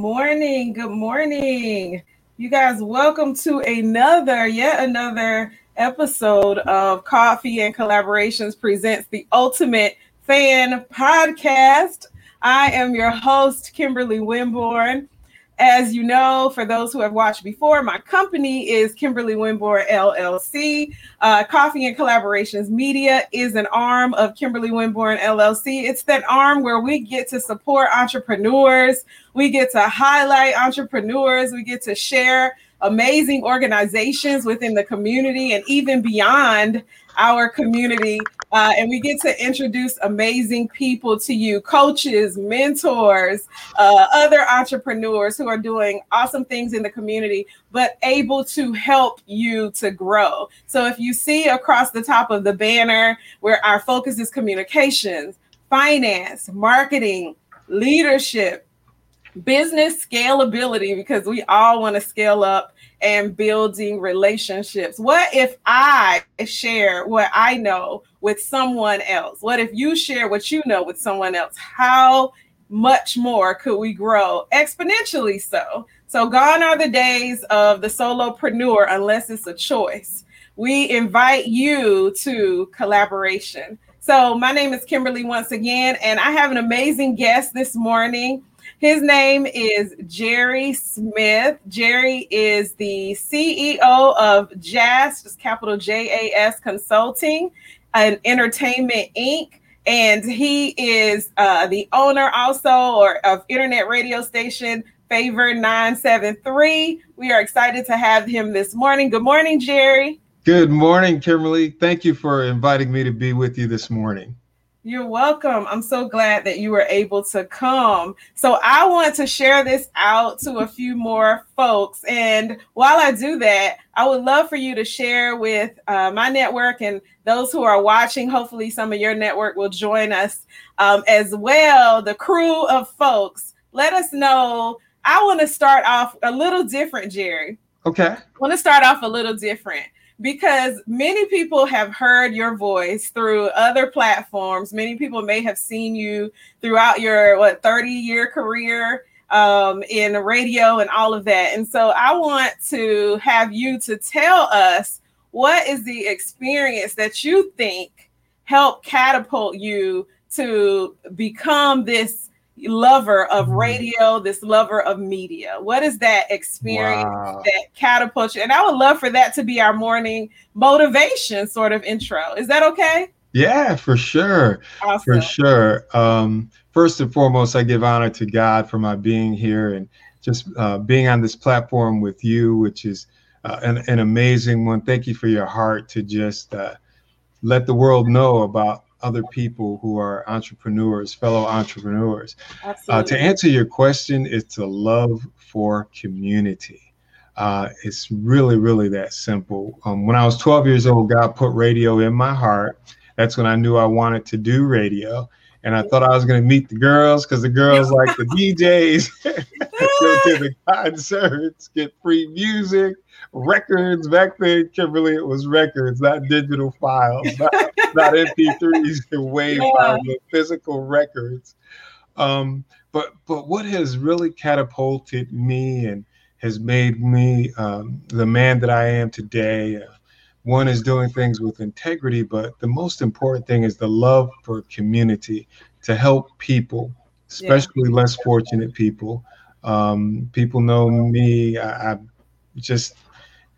Morning. Good morning. You guys, welcome to another, yet another episode of Coffee and Collaborations presents the Ultimate Fan Podcast. I am your host, Kimberly Winborn. As you know, for those who have watched before, my company is Kimberly Winborn LLC. Uh, Coffee and Collaborations Media is an arm of Kimberly Winborn LLC. It's that arm where we get to support entrepreneurs, we get to highlight entrepreneurs, we get to share amazing organizations within the community and even beyond our community. Uh, and we get to introduce amazing people to you coaches, mentors, uh, other entrepreneurs who are doing awesome things in the community, but able to help you to grow. So if you see across the top of the banner where our focus is communications, finance, marketing, leadership, business scalability, because we all want to scale up and building relationships. What if I share what I know with someone else? What if you share what you know with someone else? How much more could we grow exponentially so? So, gone are the days of the solopreneur unless it's a choice. We invite you to collaboration. So, my name is Kimberly once again, and I have an amazing guest this morning. His name is Jerry Smith. Jerry is the CEO of JAS, capital J A S Consulting and Entertainment Inc. And he is uh, the owner also or of internet radio station Favor 973. We are excited to have him this morning. Good morning, Jerry. Good morning, Kimberly. Thank you for inviting me to be with you this morning. You're welcome. I'm so glad that you were able to come. So, I want to share this out to a few more folks. And while I do that, I would love for you to share with uh, my network and those who are watching. Hopefully, some of your network will join us um, as well. The crew of folks, let us know. I want to start off a little different, Jerry. Okay. I want to start off a little different because many people have heard your voice through other platforms. Many people may have seen you throughout your what 30 year career um, in radio and all of that. And so I want to have you to tell us what is the experience that you think helped catapult you to become this lover of mm-hmm. radio, this lover of media? What is that experience wow. that catapults you? And I would love for that to be our morning motivation sort of intro. Is that okay? Yeah, for sure. Awesome. For sure. Um, first and foremost, I give honor to God for my being here and just uh, being on this platform with you, which is uh, an, an, amazing one. Thank you for your heart to just uh, let the world know about other people who are entrepreneurs, fellow entrepreneurs. Uh, to answer your question, it's a love for community. Uh, it's really, really that simple. Um, when I was 12 years old, God put radio in my heart. That's when I knew I wanted to do radio. And I thought I was going to meet the girls because the girls like the DJs, go to the concerts, get free music, records back then, Kimberly, it was records, not digital files, not, not MP3s and WAV yeah. files, but physical records. Um, but but what has really catapulted me and has made me um, the man that I am today. Uh, one is doing things with integrity, but the most important thing is the love for community to help people, especially yeah. less fortunate people. Um, people know me. I, I just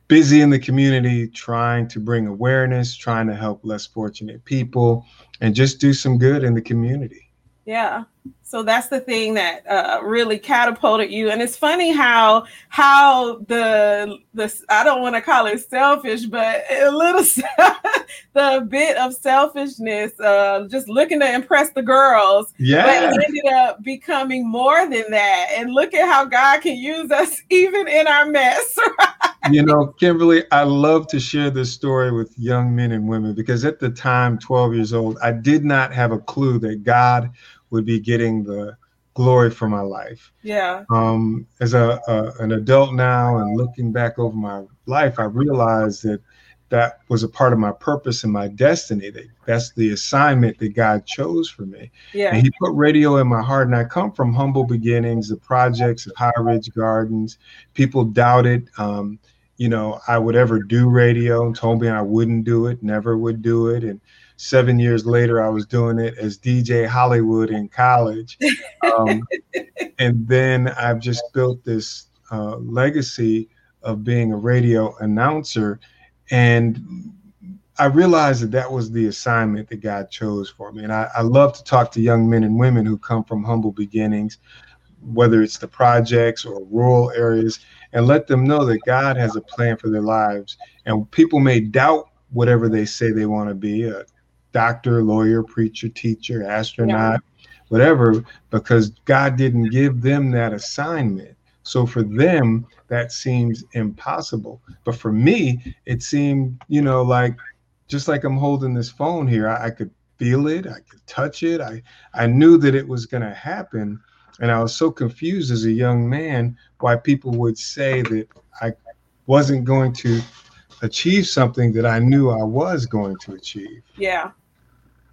busy in the community trying to bring awareness, trying to help less fortunate people, and just do some good in the community. Yeah. So that's the thing that uh, really catapulted you. And it's funny how how the the I don't want to call it selfish, but a little the bit of selfishness, uh, just looking to impress the girls, yeah, but ended up becoming more than that. And look at how God can use us even in our mess. Right? You know, Kimberly, I love to share this story with young men and women because at the time, 12 years old, I did not have a clue that God would be getting the glory for my life. Yeah. Um, as a, a, an adult now and looking back over my life, I realized that that was a part of my purpose and my destiny. That that's the assignment that God chose for me. Yeah. And He put radio in my heart. And I come from humble beginnings, the projects of High Ridge Gardens. People doubted, um, you know, I would ever do radio and told me I wouldn't do it, never would do it. And seven years later, I was doing it as DJ Hollywood in college. Um, and then I've just built this uh, legacy of being a radio announcer and I realized that that was the assignment that God chose for me. And I, I, love to talk to young men and women who come from humble beginnings, whether it's the projects or rural areas, and let them know that God has a plan for their lives. And people may doubt whatever they say they want to be a doctor, lawyer, preacher, teacher, astronaut, yeah. whatever, because God didn't give them that assignment. So for them, that seems impossible. But for me, it seemed, you know, like just like I'm holding this phone here, I, I could feel it, I could touch it. I, I knew that it was going to happen. And I was so confused as a young man why people would say that I wasn't going to achieve something that I knew I was going to achieve. Yeah.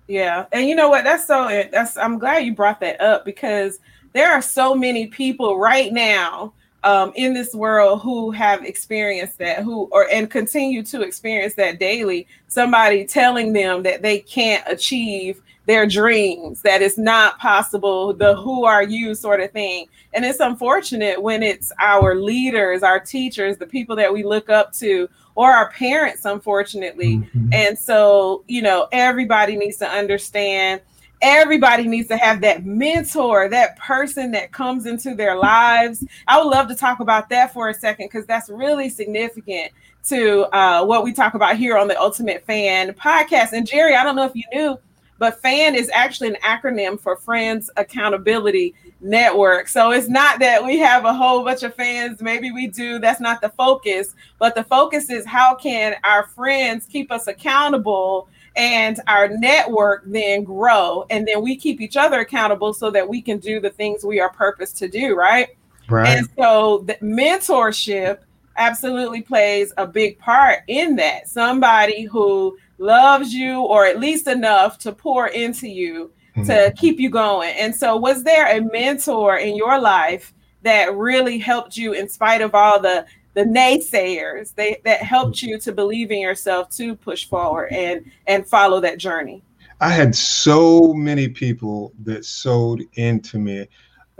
Yeah. And you know what? That's so that's I'm glad you brought that up because there are so many people right now um, in this world who have experienced that who or and continue to experience that daily somebody telling them that they can't achieve their dreams that it's not possible the who are you sort of thing and it's unfortunate when it's our leaders our teachers the people that we look up to or our parents unfortunately mm-hmm. and so you know everybody needs to understand everybody needs to have that mentor, that person that comes into their lives. I would love to talk about that for a second because that's really significant to uh, what we talk about here on the Ultimate Fan podcast. And Jerry, I don't know if you knew, but FAN is actually an acronym for Friends Accountability Network. So it's not that we have a whole bunch of fans. Maybe we do. That's not the focus. But the focus is how can our friends keep us accountable and our network then grow and then we keep each other accountable so that we can do the things we are purposed to do right right and so the mentorship absolutely plays a big part in that somebody who loves you or at least enough to pour into you mm-hmm. to keep you going. And so was there a mentor in your life that really helped you in spite of all the the naysayers they that helped you to believe in yourself to push forward and and follow that journey? I had so many people that sewed into me.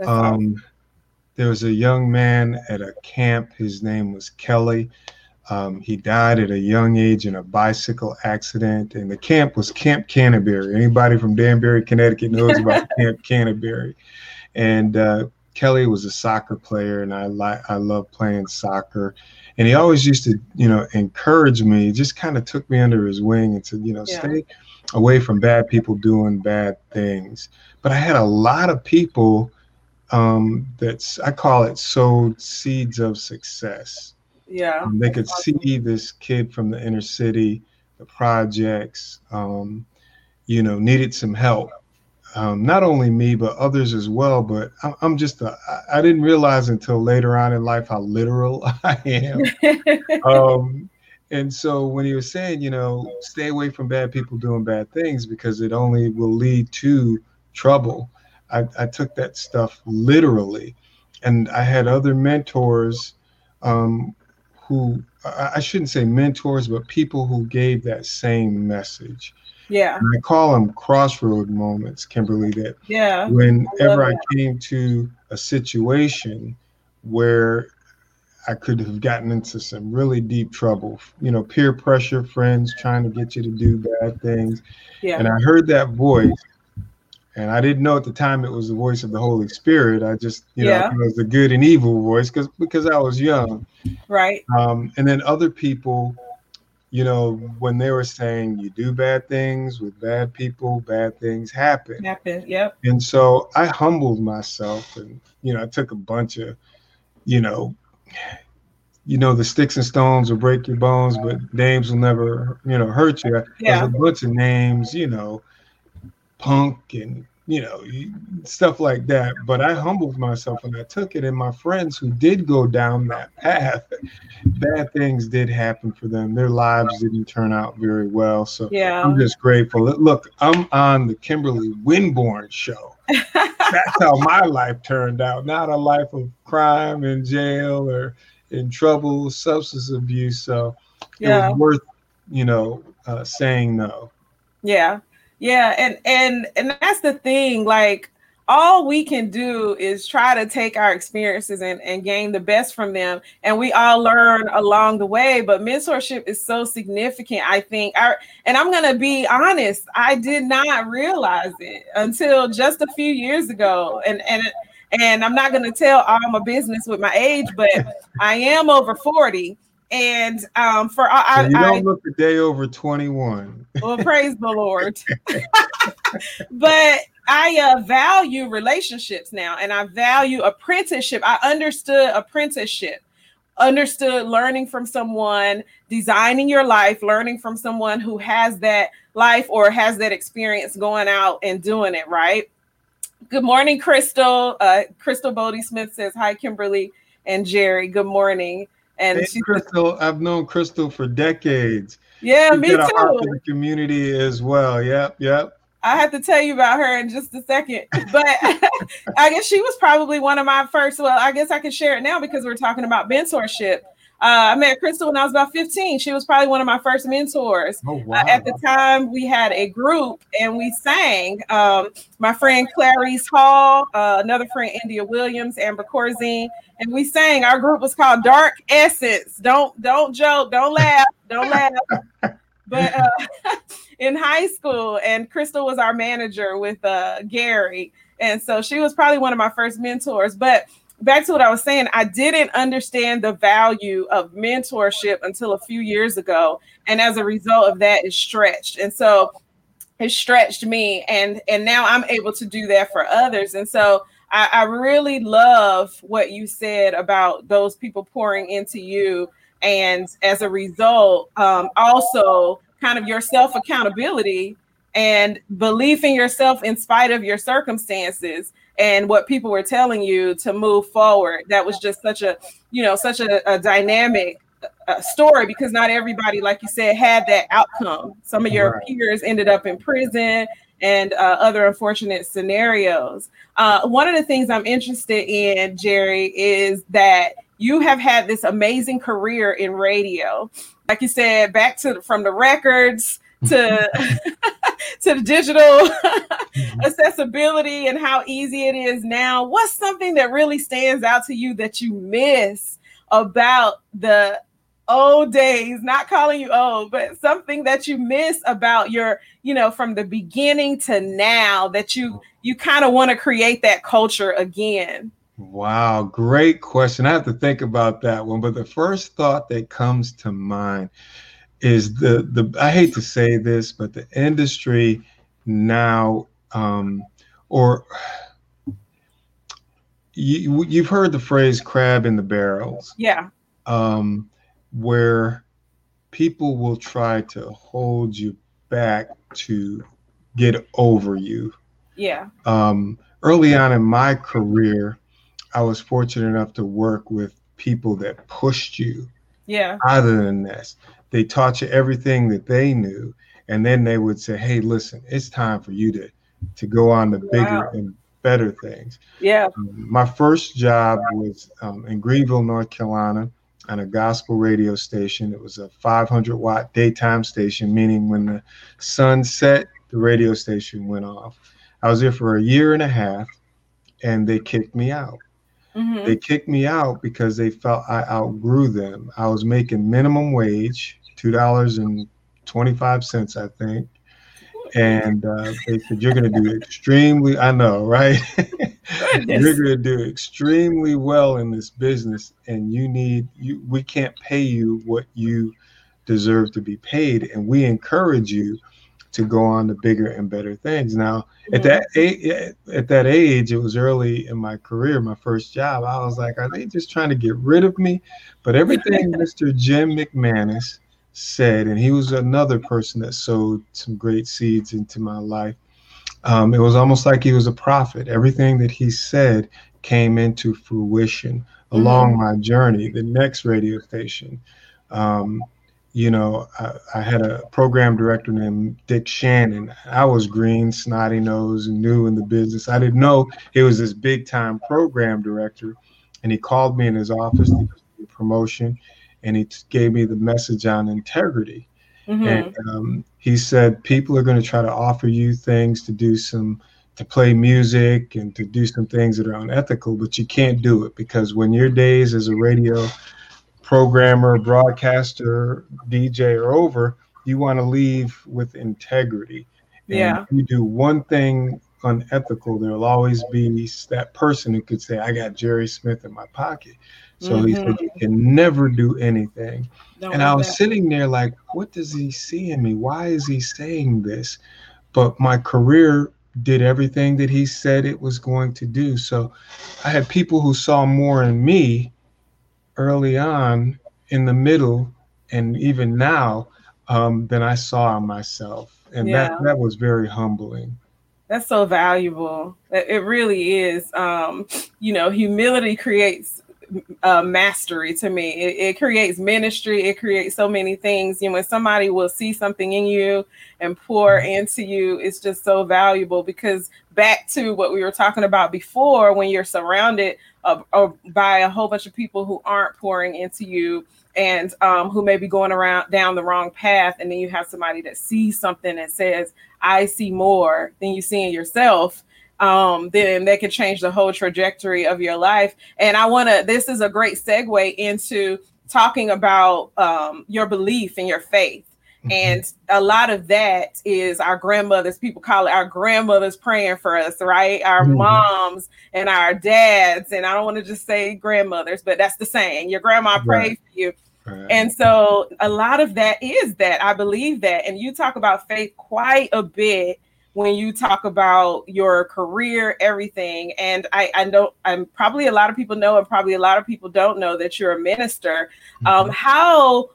Um, there was a young man at a camp. His name was kelly um, he died at a young age in a bicycle accident and the camp was camp canterbury anybody from danbury connecticut knows about camp canterbury and uh, Kelly was a soccer player, and I like I love playing soccer. And he always used to, you know, encourage me. Just kind of took me under his wing and said, you know, yeah. stay away from bad people doing bad things. But I had a lot of people um, that's I call it sowed seeds of success. Yeah, um, they could see this kid from the inner city, the projects, um, you know, needed some help um, not only me but others as well. But I'm, I'm just a, I didn't realize until later on in life how literal I am. um, and so when he was saying, you know, stay away from bad people doing bad things because it only will lead to trouble, I, I took that stuff literally. And I had other mentors um, who I shouldn't say mentors, but people who gave that same message. Yeah. And I call them crossroad moments, Kimberly, that yeah. whenever I, I came to a situation where I could have gotten into some really deep trouble, you know, peer pressure, friends trying to get you to do bad things. Yeah. And I heard that voice and I didn't know at the time it was the voice of the Holy Spirit. I just, you yeah. know, it was the good and evil voice because because I was young. Right. Um, and then other people you know, when they were saying you do bad things with bad people, bad things happen. Happen, yep. And so I humbled myself and, you know, I took a bunch of, you know, you know, the sticks and stones will break your bones, but names will never, you know, hurt you. Yeah. There's a bunch of names, you know, punk and you know, stuff like that. But I humbled myself and I took it. And my friends who did go down that path, bad things did happen for them. Their lives didn't turn out very well. So yeah. I'm just grateful. Look, I'm on the Kimberly Winborn show. That's how my life turned out. Not a life of crime in jail or in trouble, substance abuse. So yeah. it was worth, you know, uh, saying no. Yeah. Yeah, and and and that's the thing. Like all we can do is try to take our experiences and, and gain the best from them and we all learn along the way but mentorship is so significant i think I, and i'm going to be honest i did not realize it until just a few years ago and and and i'm not going to tell all my business with my age but i am over 40 and um, for so I, you don't I, look a day over 21. Well, praise the Lord. but I uh, value relationships now, and I value apprenticeship. I understood apprenticeship, understood learning from someone, designing your life, learning from someone who has that life or has that experience going out and doing it right. Good morning, Crystal. Uh, Crystal Bodie Smith says, Hi, Kimberly and Jerry. Good morning. And hey, Crystal, I've known Crystal for decades. Yeah, me too. the community as well. Yep, yep. I have to tell you about her in just a second, but I guess she was probably one of my first. Well, I guess I can share it now because we're talking about mentorship. Uh, I met Crystal when I was about 15. She was probably one of my first mentors. Oh, wow. uh, at the time, we had a group and we sang. Um, my friend Clarice Hall, uh, another friend India Williams, Amber Corzine, and we sang. Our group was called Dark Essence. Don't don't joke, don't laugh, don't laugh. but uh, in high school, and Crystal was our manager with uh, Gary, and so she was probably one of my first mentors. But back to what I was saying, I didn't understand the value of mentorship until a few years ago. And as a result of that, it stretched. And so it stretched me and and now I'm able to do that for others. And so I, I really love what you said about those people pouring into you. And as a result, um, also kind of your self accountability and belief in yourself in spite of your circumstances and what people were telling you to move forward. That was just such a, you know, such a, a dynamic uh, story because not everybody, like you said, had that outcome. Some of your right. peers ended up in prison and uh, other unfortunate scenarios. Uh, one of the things I'm interested in, Jerry, is that you have had this amazing career in radio. Like you said, back to from the records to to the digital mm-hmm. accessibility and how easy it is now. What's something that really stands out to you that you miss about the old days? Not calling you old, but something that you miss about your, you know, from the beginning to now that you you kind of want to create that culture again. Wow, great question. I have to think about that one, but the first thought that comes to mind is the the I hate to say this, but the industry now, um, or you you've heard the phrase "crab in the barrels." Yeah. Um, where people will try to hold you back to get over you. Yeah. Um, early on in my career, I was fortunate enough to work with people that pushed you. Yeah. Other than this, they taught you everything that they knew and then they would say hey listen it's time for you to to go on to bigger wow. and better things. Yeah. Um, my first job was um, in greenville north carolina on a gospel radio station. It was a 500 watt daytime station meaning when the sun set the radio station went off. I was there for a year and a half and they kicked me out. Mm-hmm. they kicked me out because they felt i outgrew them. I was making minimum wage two dollars and twenty five cents, I think. And uh, they said you're going to do extremely. I know, right? you're going to do extremely well in this business, and you need you. We can't pay you what you deserve to be paid, and we encourage you to go on to bigger and better things. Now, at that age, at that age, it was early in my career, my first job. I was like, are they just trying to get rid of me? But everything Mr. Jim McManus said, and he was another person that sowed some great seeds into my life. um, it was almost like he was a prophet. Everything that he said came into fruition along mm-hmm. my journey. The next radio station, um, you know, I, I, had a program director named Dick Shannon. I was green, snotty nose, and new in the business. I didn't know he was this big time program director. And he called me in his office to get a promotion and he gave me the message on integrity. Mm-hmm. And um, he said, People are going to try to offer you things to do some, to play music and to do some things that are unethical, but you can't do it because when your days as a radio programmer, broadcaster, DJ are over, you want to leave with integrity. And yeah. you do one thing unethical, there'll always be that person who could say, I got Jerry Smith in my pocket. So mm-hmm. he said, You can never do anything. Don't and I was that. sitting there like, What does he see in me? Why is he saying this? But my career did everything that he said it was going to do. So I had people who saw more in me early on, in the middle, and even now um, than I saw in myself. And yeah. that, that was very humbling. That's so valuable. It really is. Um, you know, humility creates uh, mastery to me. It, it, creates ministry. It creates so many things. You know, when somebody will see something in you and pour mm-hmm. into you, it's just so valuable. Because back to what we were talking about before, when you're surrounded uh, by a whole bunch of people who aren't pouring into you and um, who may be going around down the wrong path, and then you have somebody that sees something and says, "I see more than you see in yourself." Um, then that can change the whole trajectory of your life. And I want to, this is a great segue into talking about um, your belief and your faith. Mm-hmm. And a lot of that is our grandmothers, people call it our grandmothers praying for us, right? Our mm-hmm. moms and our dads. And I don't want to just say grandmothers, but that's the saying your grandma right. prayed for you. And so a lot of that is that I believe that. And you talk about faith quite a bit when you talk about your career, everything. And I, I know I'm probably a lot of people know, and probably a lot of people don't know that you're a minister. Um, mm-hmm. Um, how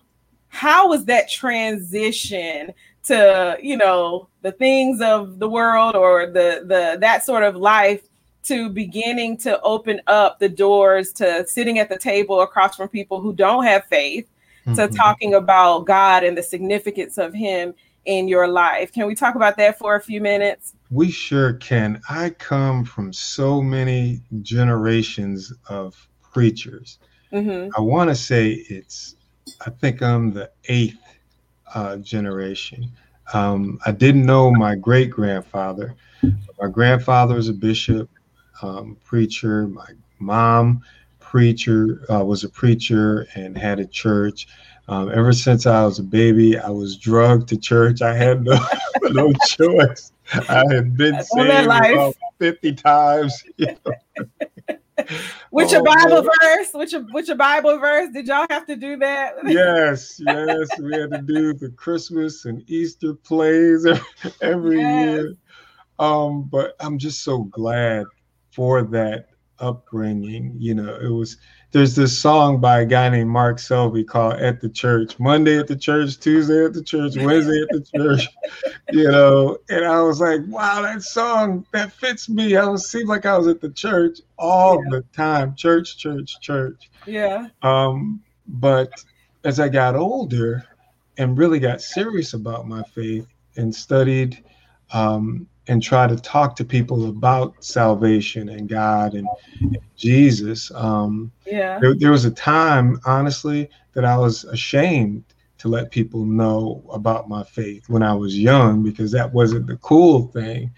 how was that transition to you know the things of the world or the the that sort of life to beginning to open up the doors to sitting at the table across from people who don't have faith mm-hmm. to talking about God and the significance of him in your life. Can we talk about that for a few minutes? We sure can. I come from so many generations of preachers. Mm-hmm. I want to say it's, I think I'm the eighth uh, generation. Um, I didn't know my great grandfather. My grandfather was a bishop, um, preacher. My mom, preacher, uh, was a preacher and had a church. Um, ever since I was a baby, I was drugged to church. I had no, no choice. I had been saved about 50 times. You know? With your oh, Bible verse, with your with your Bible verse, did y'all have to do that? yes, yes, we had to do the Christmas and Easter plays every, every yes. year. Um, but I'm just so glad for that upbringing. You know, it was there's this song by a guy named Mark Selby called At the Church. Monday at the church, Tuesday at the church, Wednesday at the church. You know, and I was like, wow, that song that fits me. I was seemed like I was at the church all yeah. the time. Church, church, church. Yeah. Um, but as I got older and really got serious about my faith and studied um, and try to talk to people about salvation and God and, and Jesus. Um, yeah. There, there, was a time, honestly, that I was ashamed to let people know about my faith when I was young because that wasn't the cool thing.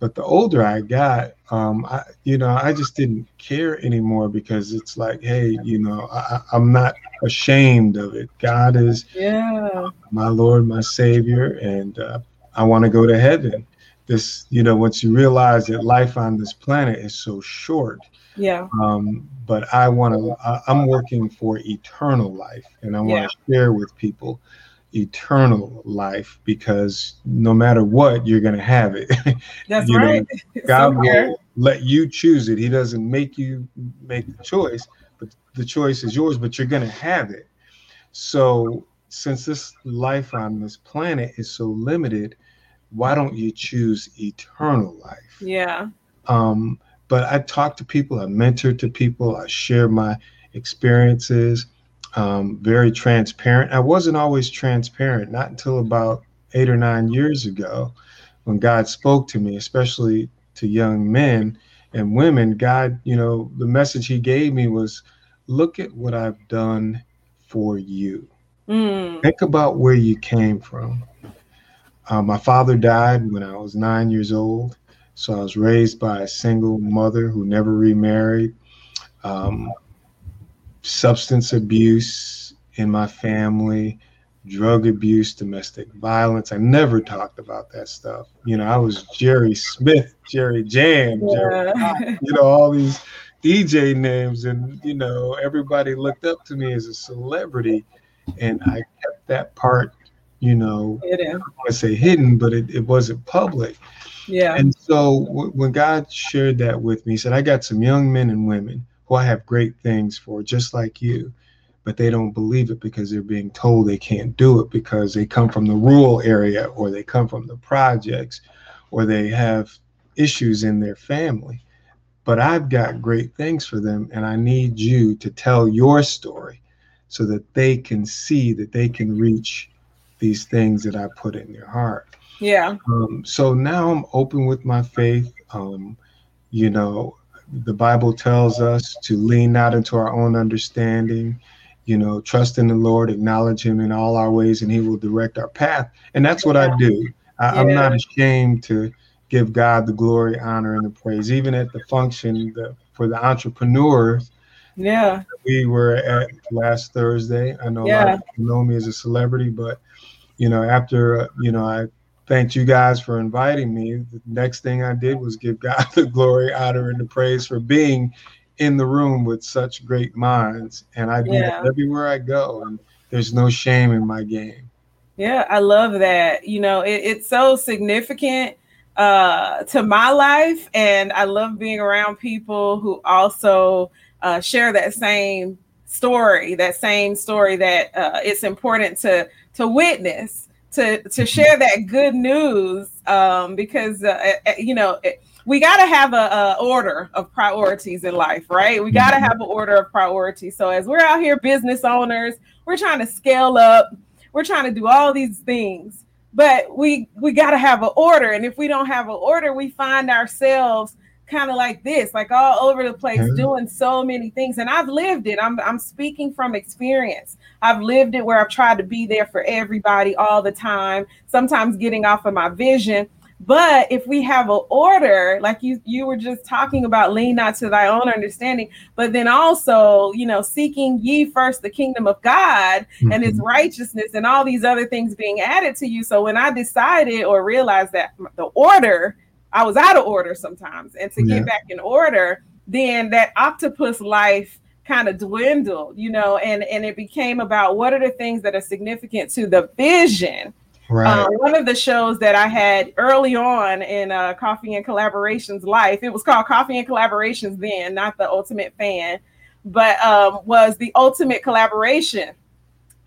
But the older I got, um, I, you know, I just didn't care anymore because it's like, hey, you know, I, I'm not ashamed of it. God is yeah. my Lord, my Savior, and uh, I want to go to heaven this you know once you realize that life on this planet is so short yeah. um but i want to i'm working for eternal life and i want to yeah. share with people eternal life because no matter what you're going to have it. That's right. Know, god will let you choose it. He doesn't make you make the choice but the choice is yours but you're going to have it. So since this life on this planet is so limited why don't you choose eternal life? Yeah. Um, but I talk to people, I mentor to people, I share my experiences, um, very transparent. I wasn't always transparent, not until about eight or nine years ago when God spoke to me, especially to young men and women. God, you know, the message He gave me was look at what I've done for you. Mm. Think about where you came from. Uh, my father died when I was nine years old. So I was raised by a single mother who never remarried. Um, substance abuse in my family, drug abuse, domestic violence. I never talked about that stuff. You know, I was Jerry Smith, Jerry Jam, yeah. Jerry, you know, all these DJ names, and you know, everybody looked up to me as a celebrity, and I kept that part, you know, I don't want to say hidden, but it, it wasn't public. Yeah. And so w- when God shared that with me, he said, I got some young men and women who I have great things for, just like you, but they don't believe it because they're being told they can't do it because they come from the rural area or they come from the projects or they have issues in their family. But I've got great things for them, and I need you to tell your story so that they can see that they can reach these things that I put in your heart. Yeah. Um, so now I'm open with my faith. Um, you know, the Bible tells us to lean not into our own understanding, you know, trust in the Lord, acknowledge Him in all our ways, and He will direct our path. And that's what I do. I, am not ashamed to give God the glory, honor, and the praise. Even at the function the, for the entrepreneurs, yeah, we were at last Thursday. I know yeah. a lot of people know me as a celebrity, but you know, after uh, you know, I thanked you guys for inviting me. The next thing I did was give God the glory, honor, and the praise for being in the room with such great minds. And I do yeah. that everywhere I go. And there's no shame in my game. Yeah, I love that. You know, it, it's so significant uh, to my life. And I love being around people who also uh, share that same story, that same story that uh, it's important to to witness to to share that good news um, because uh, eh, eh, you know it, we got to have a, a, order of priorities in life, right? We got to have an order of priorities. So as we're out here, business owners, we're trying to scale up, we're trying to do all these things, but we we got to have an order. And if we don't have an order, we find ourselves kind of like this, like all over the place, mm-hmm. doing so many things. And I've lived it. I'm I'm speaking from experience. I've lived it where I've tried to be there for everybody all the time, sometimes getting off of my vision. But if we have an order, like you you were just talking about, lean not to thy own understanding, but then also, you know, seeking ye first the kingdom of God mm-hmm. and his righteousness and all these other things being added to you. So when I decided or realized that the order I was out of order sometimes. And to yeah. get back in order, then that octopus life kind of dwindled, you know, and and it became about what are the things that are significant to the vision. Right. Uh, one of the shows that I had early on in uh, Coffee and Collaborations life, it was called Coffee and Collaborations then, not the Ultimate Fan, but um, was the Ultimate Collaboration,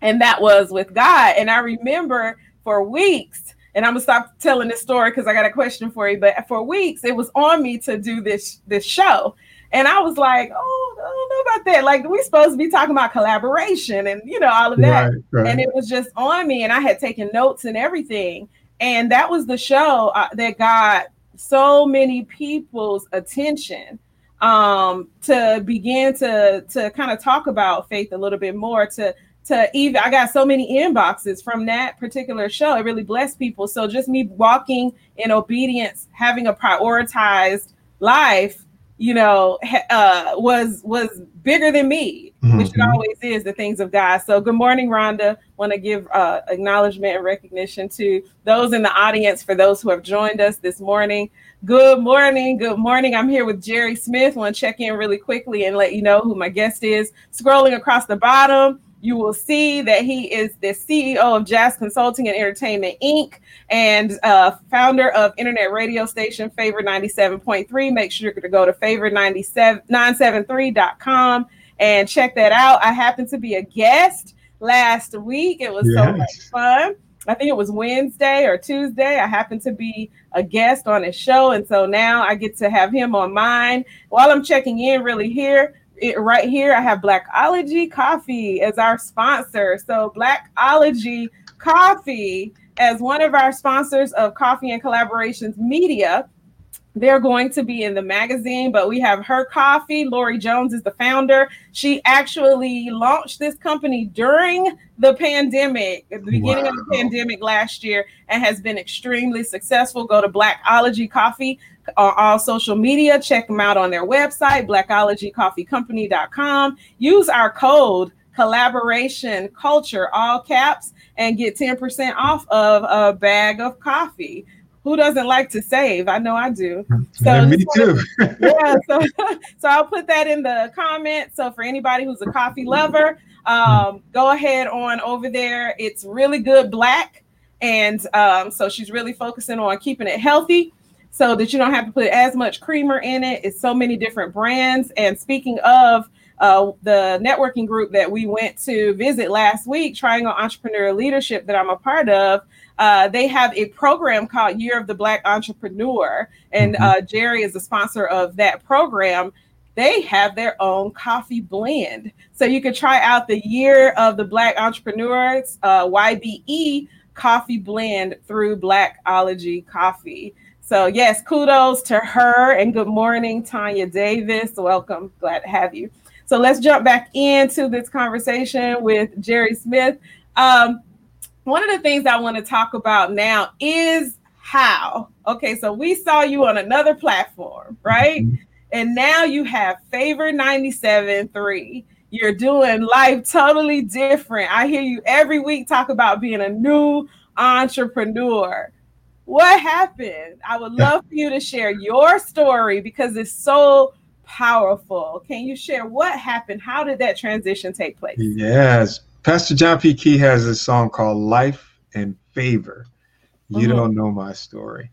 and that was with God. And I remember for weeks and I'm gonna stop telling this story because I got a question for you. But for weeks, it was on me to do this this show, and I was like, "Oh, I don't know about that. Like, we supposed to be talking about collaboration and you know all of that." Right, right. And it was just on me, and I had taken notes and everything. And that was the show uh, that got so many people's attention um, to begin to to kind of talk about faith a little bit more to to even I got so many inboxes from that particular show. It really blessed people. So just me walking in obedience, having a prioritized life, you know, uh, was was bigger than me, mm-hmm. which it always is. The things of God. So good morning, Rhonda. Want to give uh, acknowledgement and recognition to those in the audience for those who have joined us this morning. Good morning. Good morning. I'm here with Jerry Smith. Want to check in really quickly and let you know who my guest is. Scrolling across the bottom, you will see that he is the CEO of JAS Consulting and Entertainment Inc. and uh, founder of internet radio station Favor 97.3. Make sure to go to favor973.com and check that out. I happened to be a guest last week. It was yes. so much fun. I think it was Wednesday or Tuesday. I happened to be a guest on his show. And so now I get to have him on mine. While I'm checking in, really here, it, right here, I have Blackology Coffee as our sponsor. So, Blackology Coffee, as one of our sponsors of Coffee and Collaborations Media, they're going to be in the magazine, but we have her coffee. Lori Jones is the founder. She actually launched this company during the pandemic, at the beginning wow. of the pandemic last year, and has been extremely successful. Go to Blackology Coffee on all social media. Check them out on their website, blackologycoffeecompany.com. Use our code collaboration culture, all caps, and get 10% off of a bag of coffee who doesn't like to save? I know I do. So me too. yeah. So, so I'll put that in the comments. So for anybody who's a coffee lover, um, go ahead on over there. It's really good black. And um, so she's really focusing on keeping it healthy so that you don't have to put as much creamer in it. It's so many different brands. And speaking of uh, the networking group that we went to visit last week, Triangle Entrepreneur Leadership, that I'm a part of, uh, they have a program called Year of the Black Entrepreneur, and mm-hmm. uh, Jerry is the sponsor of that program. They have their own coffee blend, so you can try out the Year of the Black Entrepreneurs uh, YBE coffee blend through Blackology Coffee. So yes, kudos to her, and good morning, Tanya Davis. Welcome, glad to have you. So let's jump back into this conversation with Jerry Smith. Um, one of the things I want to talk about now is how. Okay, so we saw you on another platform, right? Mm-hmm. And now you have Favor 97.3. You're doing life totally different. I hear you every week talk about being a new entrepreneur. What happened? I would love for you to share your story because it's so powerful. Can you share what happened? How did that transition take place? Yes, Pastor John P. Kee has a song called Life and Favor. You mm-hmm. don't know my story.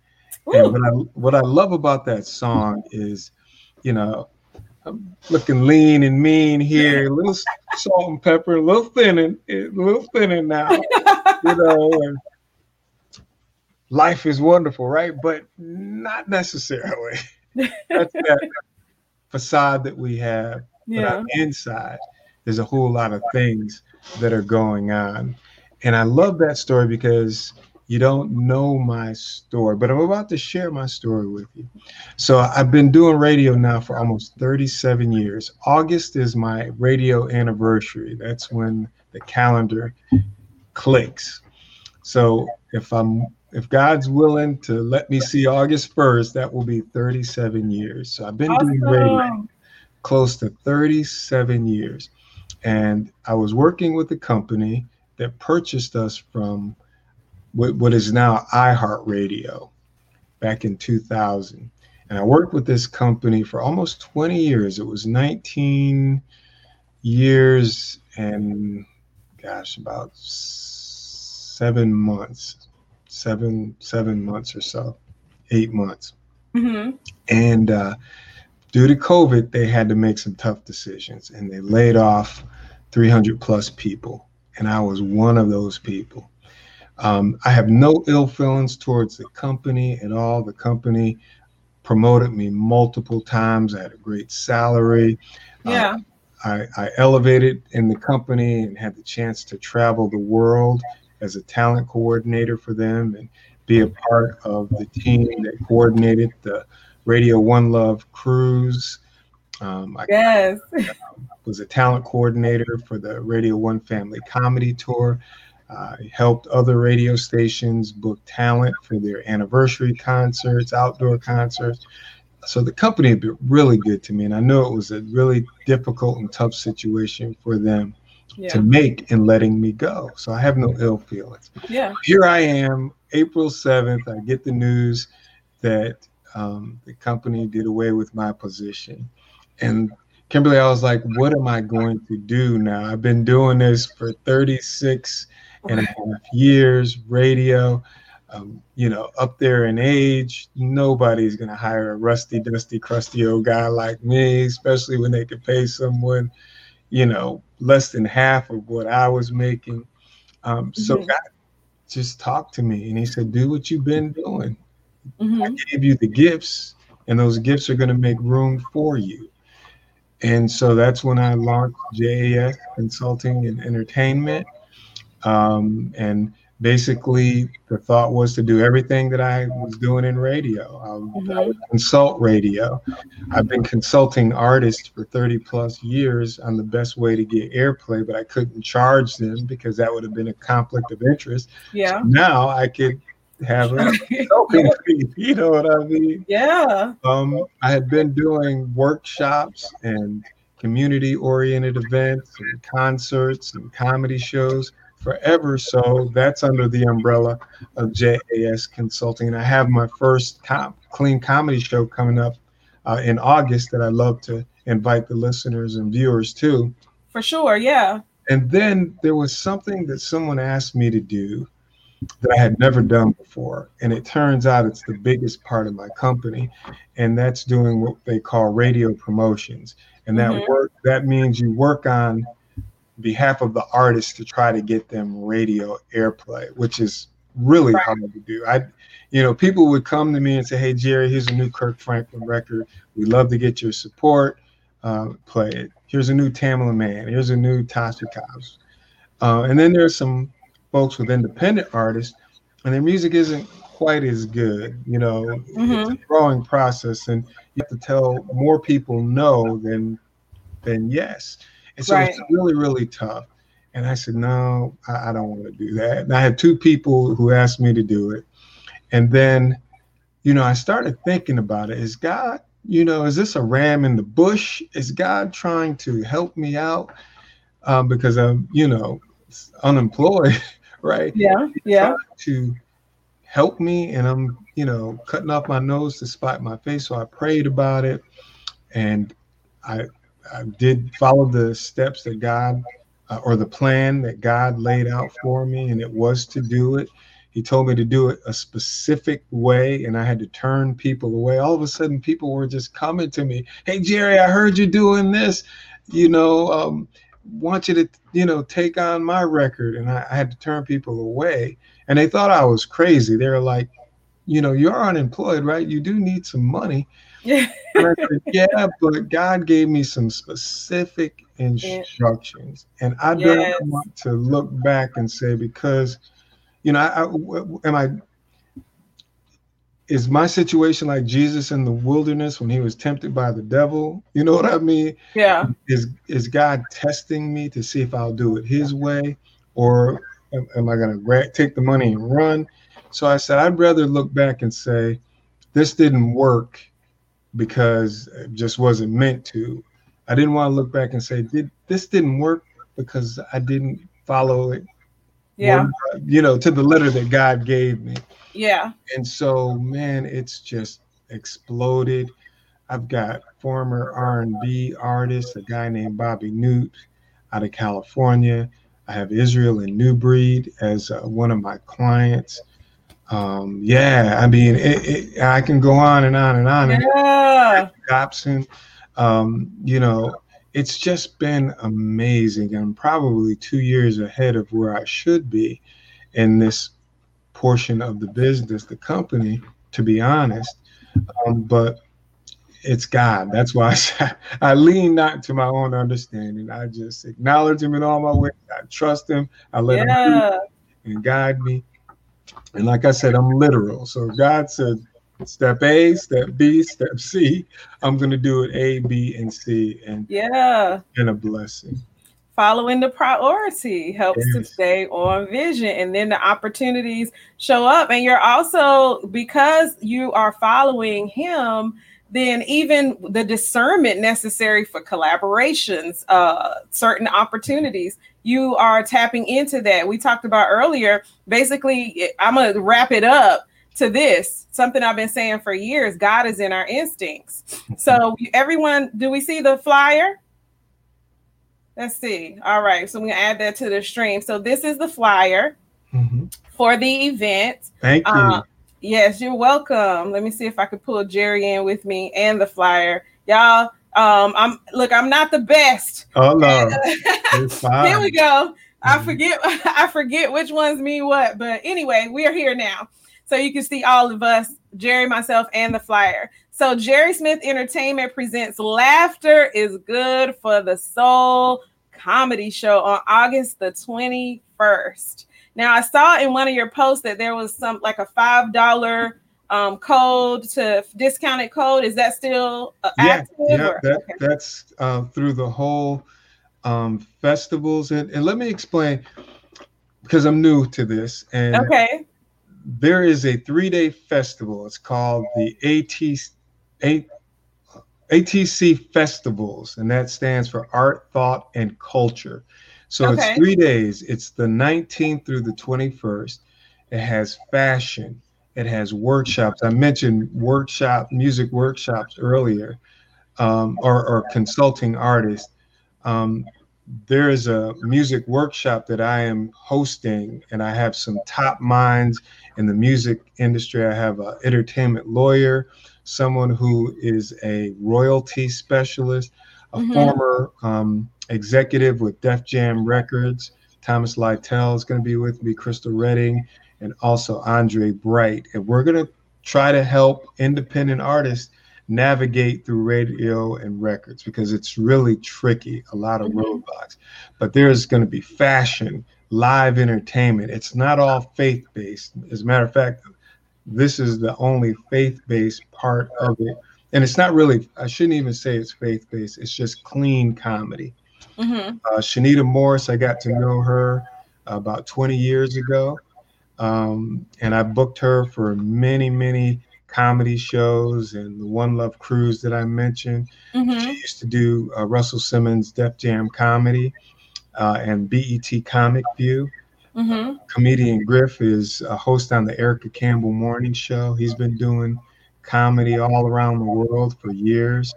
Ooh. And what I, what I love about that song is, you know, I'm looking lean and mean here, a little salt and pepper, a little thinning, a little thinning now, you know. And life is wonderful, right? But not necessarily. That's that facade that we have. Yeah. But inside, there's a whole lot of things that are going on. And I love that story because you don't know my story, but I'm about to share my story with you. So I've been doing radio now for almost 37 years. August is my radio anniversary. That's when the calendar clicks. So if I'm if God's willing to let me see August 1st, that will be 37 years. So I've been awesome. doing radio close to 37 years. And I was working with a company that purchased us from what, what is now iHeartRadio back in 2000. And I worked with this company for almost 20 years. It was 19 years and, gosh, about seven months, seven seven months or so, eight months. Mm-hmm. And uh, due to COVID, they had to make some tough decisions, and they laid off 300 plus people, and I was one of those people. Um, I have no ill feelings towards the company at all. The company promoted me multiple times. I had a great salary. Uh, yeah. Uh, I, I elevated in the company and had the chance to travel the world as a talent coordinator for them and be a part of the team that coordinated the Radio One Love cruise. Um, I yes. was a talent coordinator for the Radio One Family Comedy Tour. Uh, helped other radio stations book talent for their anniversary concerts, outdoor concerts. So the company had been really good to me, and I know it was a really difficult and tough situation for them yeah. to make in letting me go. So I have no ill feelings. Yeah. Here I am, April 7th. I get the news that um, the company did away with my position. And Kimberly, I was like, what am I going to do now? I've been doing this for 36 and a half years, radio, um, you know, up there in age. Nobody's going to hire a rusty, dusty, crusty old guy like me, especially when they could pay someone, you know, less than half of what I was making. Um, mm-hmm. So God, just talk to me. And he said, do what you've been doing. Mm-hmm. I gave you the gifts, and those gifts are going to make room for you. And so that's when I launched JAS Consulting and Entertainment. Um, and basically, the thought was to do everything that I was doing in radio. I, mm-hmm. I would consult radio. I've been consulting artists for 30 plus years on the best way to get airplay, but I couldn't charge them because that would have been a conflict of interest. Yeah. So now I could have a you know what I mean? Yeah. Um, I had been doing workshops and community oriented events and concerts and comedy shows forever. So that's under the umbrella of JAS Consulting. And I have my first clean comedy show coming up uh, in August that I love to invite the listeners and viewers to. For sure, yeah. And then there was something that someone asked me to do that I had never done before. And it turns out it's the biggest part of my company. And that's doing what they call radio promotions. And that mm-hmm. work that means you work on behalf of the artist to try to get them radio airplay, which is really right. hard to do. I you know, people would come to me and say, Hey Jerry, here's a new Kirk Franklin record. We'd love to get your support. Uh, play it. Here's a new Tamela Mann. Here's a new Tasha Cobbs. Uh, and then there's some folks with independent artists, and their music isn't quite as good. You know, mm-hmm. it's a growing process, and you have to tell more people no than than yes. And so right. it's really, really tough. And I said, no, I, I don't want to do that. And I had two people who asked me to do it. And then, you know, I started thinking about it. Is God, you know, is this a ram in the bush? Is God trying to help me out? Um, because I'm, you know, unemployed. right? Yeah, yeah. To help me, and I'm, you know, cutting off my nose to spite my face. So I prayed about it, and I, I did follow the steps that God, uh, or the plan that God laid out for me, and it was to do it. He told me to do it a specific way, and I had to turn people away. All of a sudden, people were just coming to me, "Hey, Jerry, I heard you doing this. You know, um, want you to, you know, take on my record. And I, I had to turn people away. And they thought I was crazy. They were like, you know, you're unemployed, right? You do need some money. Yeah. said, yeah, but God gave me some specific instructions. And I don't want to look back and say, because, you know, I, I, am I is my situation like Jesus in the wilderness when he was tempted by the devil? You know what I mean? Yeah. Is is God testing me to see if I'll do it His way, or am, am I going to take the money and run? So I said I'd rather look back and say this didn't work because it just wasn't meant to. I didn't want to look back and say did this didn't work because I didn't follow it. Yeah. you know, to the letter that God gave me. Yeah. And so, man, it's just exploded. I've got former R&B artist, a guy named Bobby Newt out of California. I have Israel and New Breed as uh, one of my clients. Um, yeah, I mean, it, it, I can go on and on and on. Yeah. Dobson, um, you know, it's just been amazing. I'm probably two years ahead of where I should be in this portion of the business, the company, to be honest. Um, but it's God. That's why I, I lean not to my own understanding. I just acknowledge Him in all my ways. I trust Him. I let yeah. Him and guide me. And like I said, I'm literal. So God said, step A, step B, step C. I'm going to do it A, B, and C. And yeah, and a blessing following the priority helps yes. to stay on vision and then the opportunities show up and you're also because you are following him then even the discernment necessary for collaborations uh certain opportunities you are tapping into that we talked about earlier basically i'm gonna wrap it up to this something i've been saying for years god is in our instincts so everyone do we see the flyer Let's see. All right. So we add that to the stream. So this is the flyer mm-hmm. for the event. Thank you. Uh, yes, you're welcome. Let me see if I could pull Jerry in with me and the flyer. Y'all, um, I'm look, I'm not the best. Oh no. Here we go. I forget I forget which ones mean what, but anyway, we are here now. So you can see all of us, Jerry, myself, and the flyer. So Jerry Smith Entertainment presents Laughter is Good for the Soul comedy show on August the 21st. Now I saw in one of your posts that there was some like a five dollar um, code to discounted code. Is that still uh, active? Yeah, yeah that, okay. that's uh, through the whole um, festivals. And, and let me explain because I'm new to this. And okay, there is a three day festival. It's called the AT, ATC Festivals, and that stands for Art, Thought, and Culture. So okay. it's three days. It's the 19th through the 21st. It has fashion. It has workshops. I mentioned workshop, music workshops earlier, um, or, or, consulting artists. Um, there is a music workshop that I am hosting, and I have some top minds in the music industry. I have an entertainment lawyer, someone who is a royalty specialist, a mm-hmm. former um, executive with Def Jam Records. Thomas Lytle is going to be with me, Crystal Redding, and also Andre Bright. And we're going to try to help independent artists navigate through radio and records because it's really tricky, a lot of mm-hmm. roadblocks. But there's going to be fashion, live entertainment. It's not all faith based. As a matter of fact, this is the only faith based part of it. And it's not really, I shouldn't even say it's faith based, it's just clean comedy. Mm-hmm. Uh, Shanita Morris, I got to know her about 20 years ago. Um, and I booked her for many, many comedy shows and the One Love Cruise that I mentioned. Mm-hmm. She used to do uh, Russell Simmons' Def Jam comedy uh, and BET Comic View. Mm-hmm. Comedian Griff is a host on the Erica Campbell Morning Show. He's been doing comedy all around the world for years.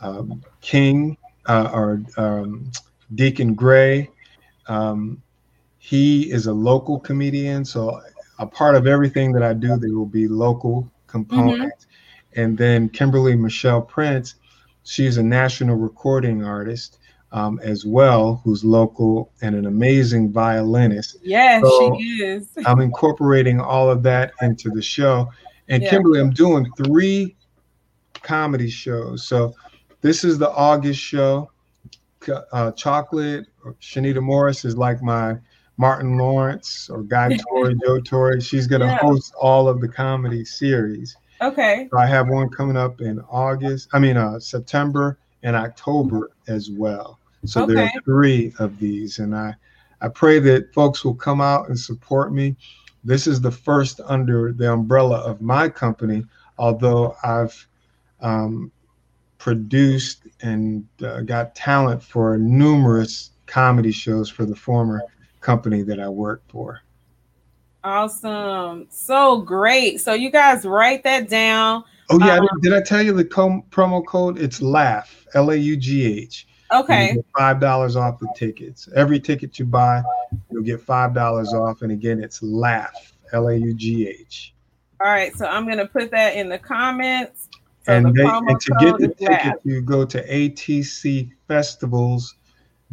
Um, King uh, or um, Deacon Gray, um, he is a local comedian. So a part of everything that I do, there will be local components. Mm-hmm. And then Kimberly Michelle Prince, she's a national recording artist um, as well, who's local and an amazing violinist. Yes, so she is. I'm incorporating all of that into the show. And yeah. Kimberly, I'm doing three comedy shows. So this is the August show. Uh, Chocolate, Shanita Morris is like my Martin Lawrence or Guy Tori, Joe Torry. She's going to yeah. host all of the comedy series. Okay. So I have one coming up in August, I mean, uh, September and October as well. So okay. there are three of these, and I, I pray that folks will come out and support me. This is the first under the umbrella of my company, although I've um, produced and uh, got talent for numerous comedy shows for the former company that I work for. Awesome. So great. So you guys write that down. Oh yeah, um, did I tell you the com- promo code? It's laugh, L A U G H. Okay. Five dollars off the tickets. Every ticket you buy, you'll get five dollars off. And again, it's laugh, L A U G H. All right, so I'm gonna put that in the comments. So and, the they, and to get the ticket, you go to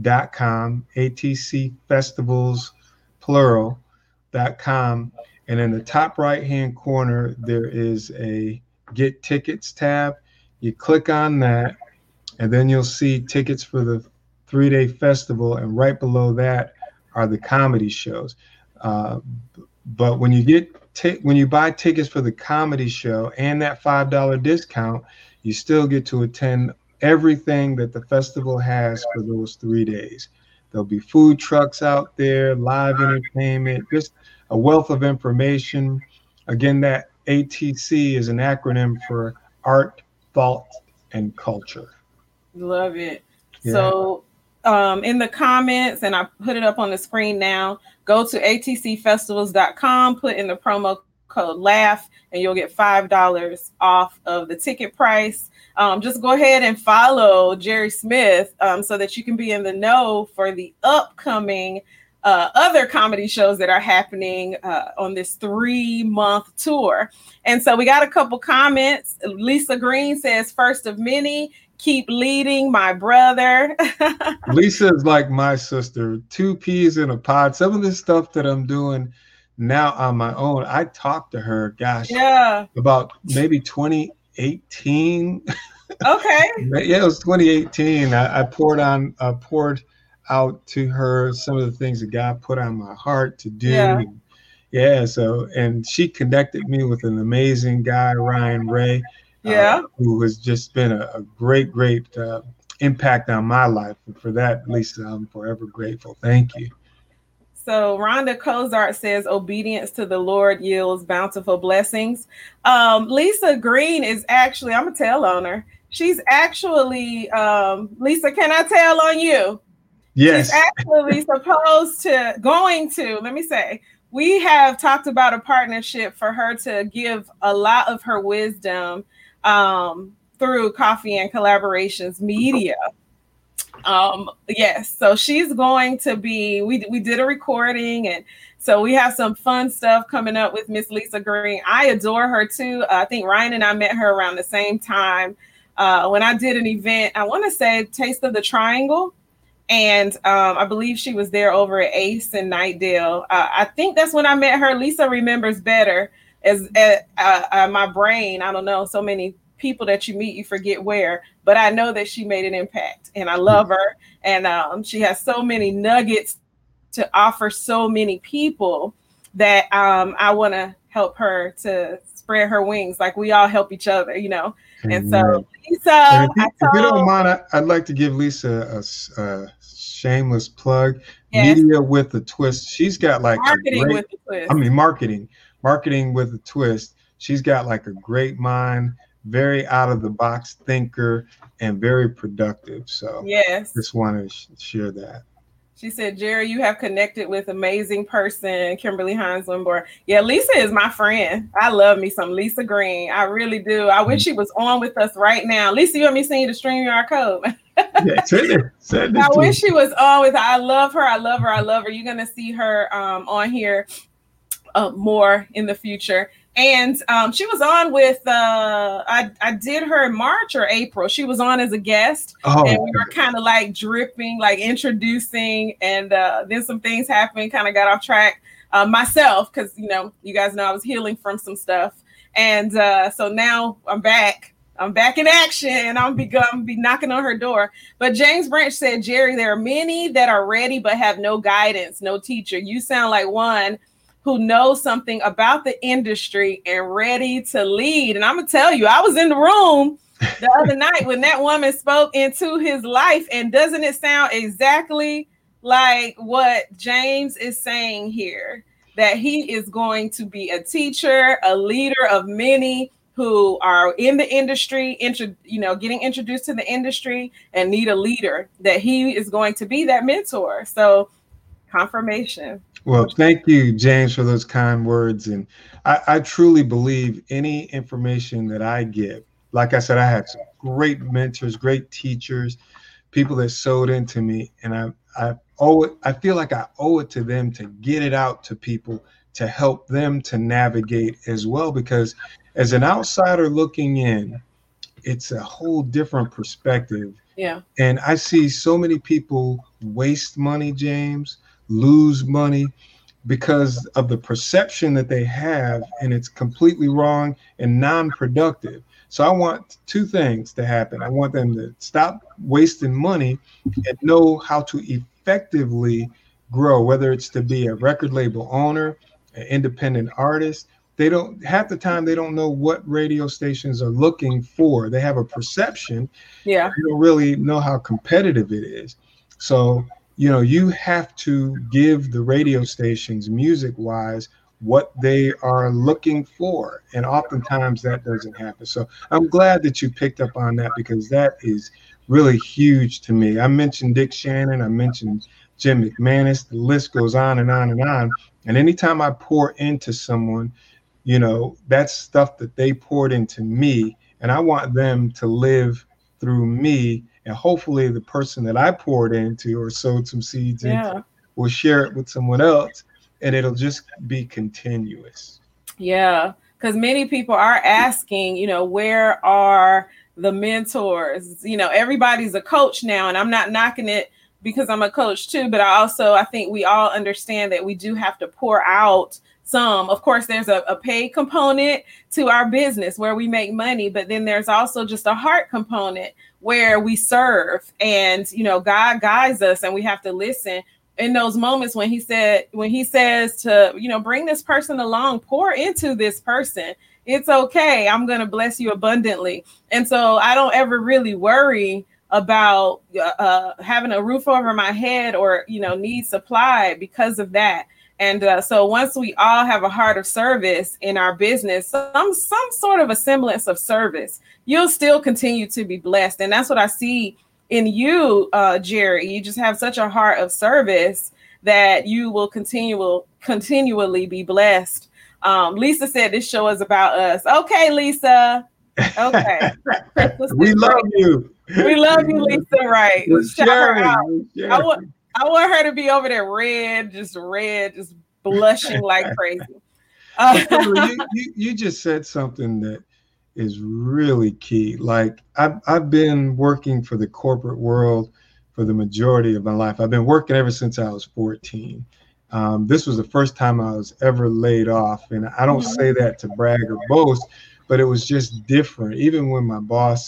atcfestivals.com, atcfestivals plural.com, and in the top right hand corner there is a get tickets tab. You click on that and then you'll see tickets for the three day festival, and right below that are the comedy shows. Uh, but when you get t- when you buy tickets for the comedy show and that five dollar discount, you still get to attend everything that the festival has for those three days. There'll be food trucks out there, live entertainment, just a wealth of information. Again, that ATC is an acronym for Art, Thought, and Culture. Love it. Yeah. So um, in the comments, and I put it up on the screen now, go to atcfestivals.com, put in the promo code LAUGH, and you'll get $5 off of the ticket price. Um, just go ahead and follow Jerry Smith um, so that you can be in the know for the upcoming uh, other comedy shows that are happening uh, on this three month tour. And so we got a couple comments. Lisa Green says, first of many, keep leading my brother. Lisa is like my sister, two peas in a pod. Some of the stuff that I'm doing now on my own, I talked to her, gosh, yeah, about maybe 2018. Okay. yeah, it was 2018. I, I poured on, uh, poured out to her some of the things that God put on my heart to do. Yeah. yeah. So, and she connected me with an amazing guy, Ryan Ray. Uh, yeah. Uh, who has just been a, a great, great uh, impact on my life. And for that, Lisa, I'm forever grateful. Thank you. So Rhonda Cozart says obedience to the Lord yields bountiful blessings. Um, Lisa Green is actually, I'm a tell on her. She's actually um, Lisa, can I tell on you? Yes. She's actually supposed to going to, let me say, we have talked about a partnership for her to give a lot of her wisdom um, through coffee and collaborations media. Um, yes, so she's going to be. We we did a recording, and so we have some fun stuff coming up with Miss Lisa Green. I adore her too. Uh, I think Ryan and I met her around the same time uh, when I did an event. I want to say Taste of the Triangle and um, I believe she was there over at Ace and Knightdale. Uh, I think that's when I met her. Lisa remembers better as uh, uh, my brain. I don't know, so many people that you meet, you forget where, but I know that she made an impact, and I love her. And um, she has so many nuggets to offer so many people that um, I want to help her to spread her wings, like we all help each other, you know. And so, Lisa, if, you, if you don't mind, I, would like to give Lisa a, a shameless plug. Yes. Media with a twist. She's got like marketing great, with a twist. I mean, marketing, marketing with a twist. She's got like a great mind, very out of the box thinker, and very productive. So, yes, just want to sh- share that. She said, Jerry, you have connected with amazing person, Kimberly Hines Winborn. Yeah, Lisa is my friend. I love me some Lisa Green. I really do. I wish she was on with us right now. Lisa, you want me to send you the StreamYard code? yeah, send it. Send it I wish she was on with. I love her. I love her. I love her. You're gonna see her um, on here uh, more in the future and um, she was on with uh, I, I did her in March or April. She was on as a guest, oh. and we were kind of like dripping, like introducing, and uh, then some things happened. Kind of got off track uh, myself because you know you guys know I was healing from some stuff, and uh, so now I'm back. I'm back in action, and I'm be I'm be knocking on her door. But James Branch said, Jerry, there are many that are ready but have no guidance, no teacher. You sound like one who knows something about the industry and ready to lead. And I'm gonna tell you, I was in the room the other night when that woman spoke into his life, and doesn't it sound exactly like what James is saying here? That he is going to be a teacher, a leader of many who are in the industry, intro, you know, getting introduced to the industry and need a leader. That he is going to be that mentor. So confirmation. Well, thank you, James, for those kind words. And I, I, truly believe any information that I give, like I said, I had some great mentors, great teachers, people that sowed into me, and I, I owe it. I feel like I owe it to them to get it out to people to help them to navigate as well. Because as an outsider looking in, it's a whole different perspective. Yeah. And I see so many people waste money, James lose money because of the perception that they have, and it's completely wrong and non productive. So I want two things to happen. I want them to stop wasting money and know how to effectively grow, whether it's to be a record label owner, an independent artist. They don't half the time they don't know what radio stations are looking for. They have a perception. Yeah. They don't really know how competitive it is. So you know you have to give the radio stations music wise what they are looking for and oftentimes that doesn't happen. So i'm glad that you picked up on that because that is really huge to me. I mentioned dick shannon i mentioned jim mcmanus the list goes on and on and on. And anytime i pour into someone you know that's stuff that they poured into me and i want them to live through me and hopefully the person that I poured into or sowed some seeds yeah. into will share it with someone else and it'll just be continuous. Yeah, because many people are asking, you know, where are the mentors? You know, everybody's a coach now, and I'm not knocking it because I'm a coach too, but I also I think we all understand that we do have to pour out some. Of course, there's a, a pay component to our business where we make money, but then there's also just a heart component where we serve and you know God guides us and we have to listen. In those moments when he said when he says to you know bring this person along pour into this person it's okay. I'm going to bless you abundantly. And so i don't ever really worry about uh, uh, having a roof over my head or you know need supply because of that and uh, so once we all have a heart of service in our business some some sort of a semblance of service you'll still continue to be blessed and that's what i see in you, uh, Jerry. You just have such a heart of service that you will continue continually be blessed. Um, Lisa said this show is about us. Okay, Lisa. Okay. we love you. We love you, Lisa. Right. Shout her out. I I want her to be over there red, just red, just blushing like crazy. Uh, you, you, you just said something that is really key. Like I've, I've been working for the corporate world for the majority of my life. I've been working ever since I was 14. Um, this was the first time I was ever laid off. And I don't say that to brag or boast, but it was just different. Even when my boss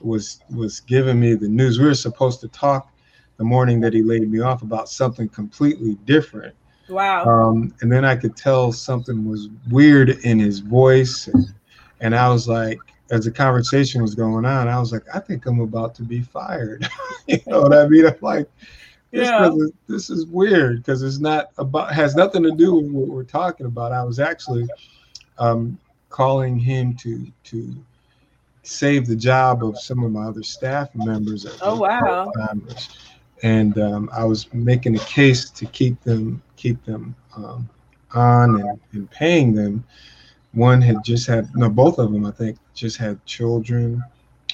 was was giving me the news, we were supposed to talk the morning that he laid me off about something completely different. Wow. Um, and then I could tell something was weird in his voice. And, and I was like, as the conversation was going on, I was like, I think I'm about to be fired. you know what I mean? I'm like, this, yeah. is, this is weird because it's not about has nothing to do with what we're talking about. I was actually um, calling him to to save the job of some of my other staff members. Oh wow! And um, I was making a case to keep them keep them um, on and, and paying them one had just had no both of them i think just had children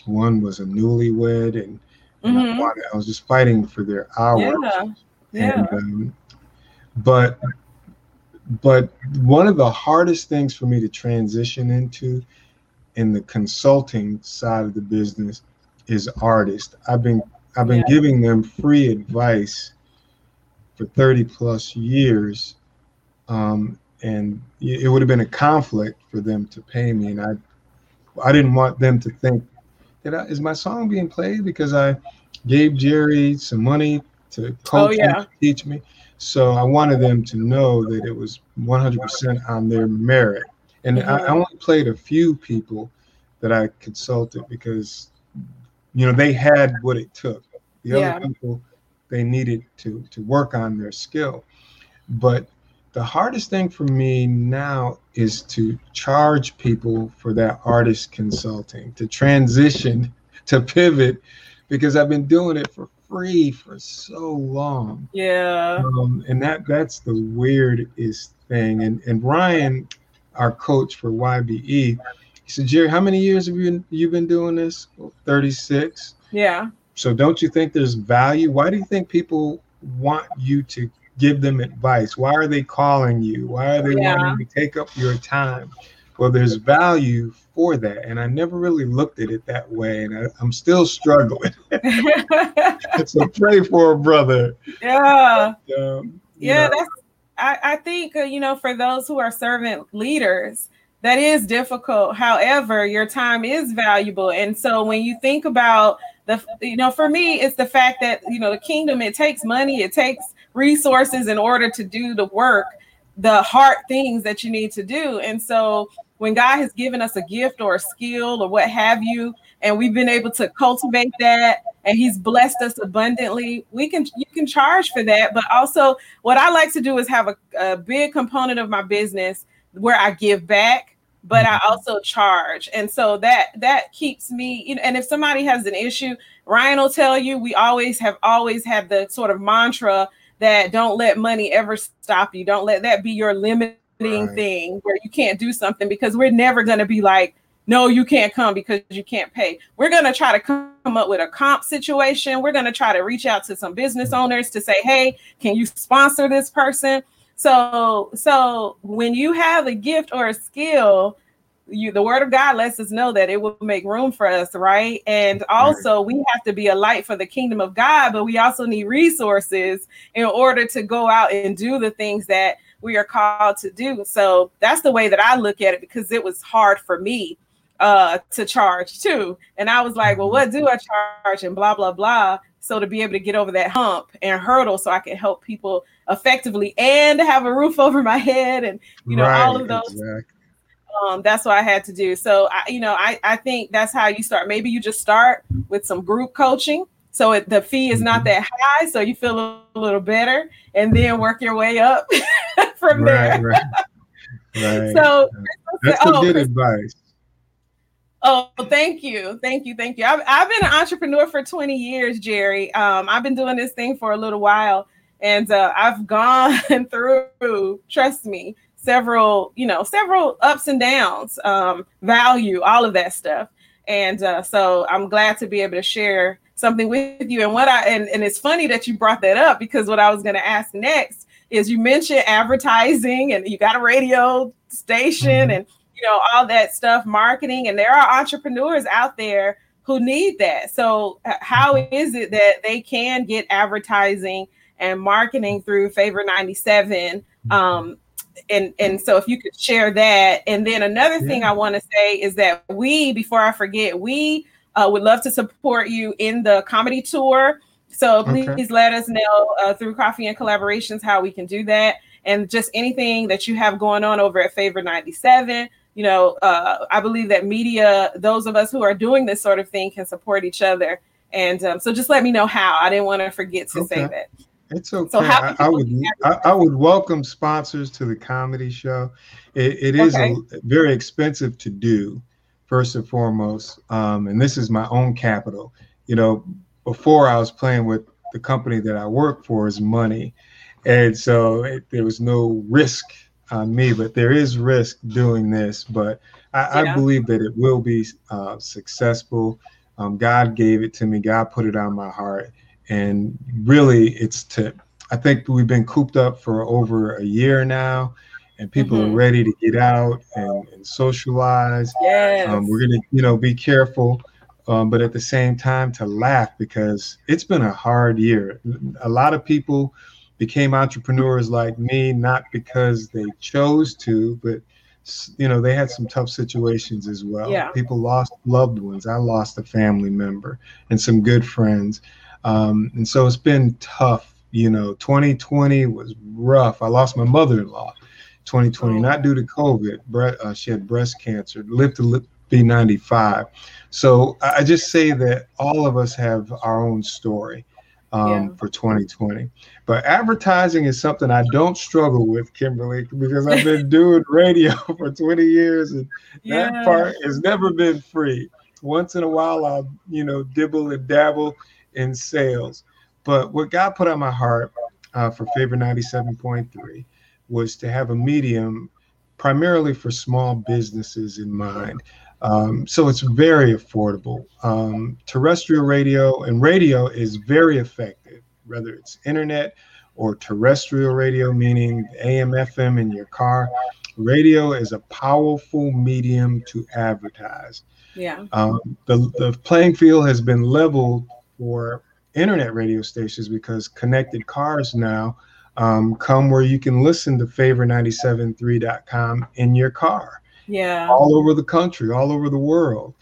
one was a newlywed and, mm-hmm. I, I, was just fighting for their hours yeah. yeah. And, um, but but one of the hardest things for me to transition into in the consulting side of the business is artists i've been i've been yeah. giving them free advice for 30 plus years um, and it would have been a conflict for them to pay me and i i didn't want them to think that I, is my song being played because i gave jerry some money to coach oh, yeah. me, teach me so i wanted them to know that it was 100% on their merit and mm-hmm. I, only played a few people that i consulted because you know they had what it took the yeah. other people they needed to to work on their skill but the hardest thing for me now is to charge people for that artist consulting, to transition, to pivot, because I've been doing it for free for so long. Yeah. Um, and that that's the weirdest thing. And and Ryan, our coach for YBE, he said, Jerry, how many years have you been you been doing this? 36. Yeah. So don't you think there's value? Why do you think people want you to give them advice? Why are they calling you? Why are they yeah. wanting to take up your time? Well, there's value for that. And I never really looked at it that way. And I, am still struggling. so pray for a brother. Yeah. Um, yeah, know. that's, I, I think, uh, you know, for those who are servant leaders, that is difficult. However, your time is valuable. And so when you think about the, you know, for me, it's the fact that, you know, the kingdom, it takes money, it takes resources in order to do the work, the hard things that you need to do. And so when God has given us a gift or a skill or what have you, and we've been able to cultivate that and he's blessed us abundantly we can you can charge for that but also what i like to do is have a, a big component of my business where i give back but i mm-hmm. also charge and so that that keeps me you know and if somebody has an issue ryan will tell you we always have always had the sort of mantra that don't let money ever stop you. Don't let that be your limiting right. thing where you can't do something because we're never going to be like no, you can't come because you can't pay. We're going to try to come up with a comp situation. We're going to try to reach out to some business owners to say, hey, can you sponsor this person? So, so when you have a gift or a skill, you the word of God lets us know that it will make room for us, right? And also we have to be a light for the kingdom of God, but we also need resources in order to go out and do the things that we are called to do. So that's the way that I look at it because it was hard for me uh to charge too. And I was like, well, what do I charge? And blah, blah, blah. So to be able to get over that hump and hurdle so I can help people effectively and have a roof over my head and you know, right, all of those exactly. um, that's what I had to do. So I, you know, I, I think that's how you start. Maybe you just start with some group coaching. So it, the fee is not mm-hmm. that high, so you feel a little better, and then work your way up from right, there. Right. Right. So that's oh, good advice. Oh, thank you. Thank you. Thank you. I've, I've been an entrepreneur for 20 years, Jerry. Um, I've been doing this thing for a little while and uh, I've gone through, trust me, several, you know, several ups and downs, um, value, all of that stuff. And uh, so I'm glad to be able to share something with you. And what I, and, and it's funny that you brought that up because what I was going to ask next is you mentioned advertising and you got a radio station mm-hmm. and you know, all that stuff, marketing, and there are entrepreneurs out there who need that. So, how mm-hmm. it that they can get advertising and marketing through Favor 97? Mm-hmm. Um, and and so if you could share that, and then another yeah. thing I want to say is that we, before I forget, we uh, would love to support you in the comedy tour. So please okay. let us know uh, through Coffee and Collaborations how we can do that, and just anything that you have going on over at Favor 97 you know, uh, I believe that media, those of us who are doing this sort of thing, can support each other. And um, so, just let me know how. I didn't want to forget to okay. say that. It's okay. So I, I, would I, I, would welcome sponsors to the comedy show. it, it is okay. a, very expensive to do, first and foremost. Um, and this is my own capital. You know, before I was playing with the company that I work for is money, and so it, there was no risk on me, but there is risk doing this. But I, yeah. I believe that it will be uh, successful. Um, God gave it to me. God put it on my heart, and really, it's to. I think we've been cooped up for over a year now, and people mm-hmm. are ready to get out and, and socialize. Yes. Um, we're gonna, you know, be careful. Um, but at the same time to laugh because it's been a hard year. A lot of people became entrepreneurs like me, not because they chose to, but you know, they had some tough situations as well. Yeah. People lost loved ones. I lost a family member and some good friends. Um, and so it's been tough. You know, 2020 was rough. I lost my mother-in-law 2020, oh. not due to COVID. Bre- uh, she had breast cancer, lived to be 95. So I just say that all of us have our own story um, yeah. for 2020. But advertising is something I don't struggle with, Kimberly, because I've been doing radio for 20 years, and yeah. that part has never been free. Once in a while, I'll you know dibble and dabble in sales. But what God put on my heart uh, for Favor 97.3 was to have a medium primarily for small businesses in mind. Um, so it's very affordable. Um, terrestrial radio and radio is very effective, whether it's internet or terrestrial radio, meaning AM, FM in your car. Radio is a powerful medium to advertise. Yeah. Um, the, the playing field has been leveled for internet radio stations because connected cars now um, come where you can listen to favor973.com in your car yeah. all over the country all over the world.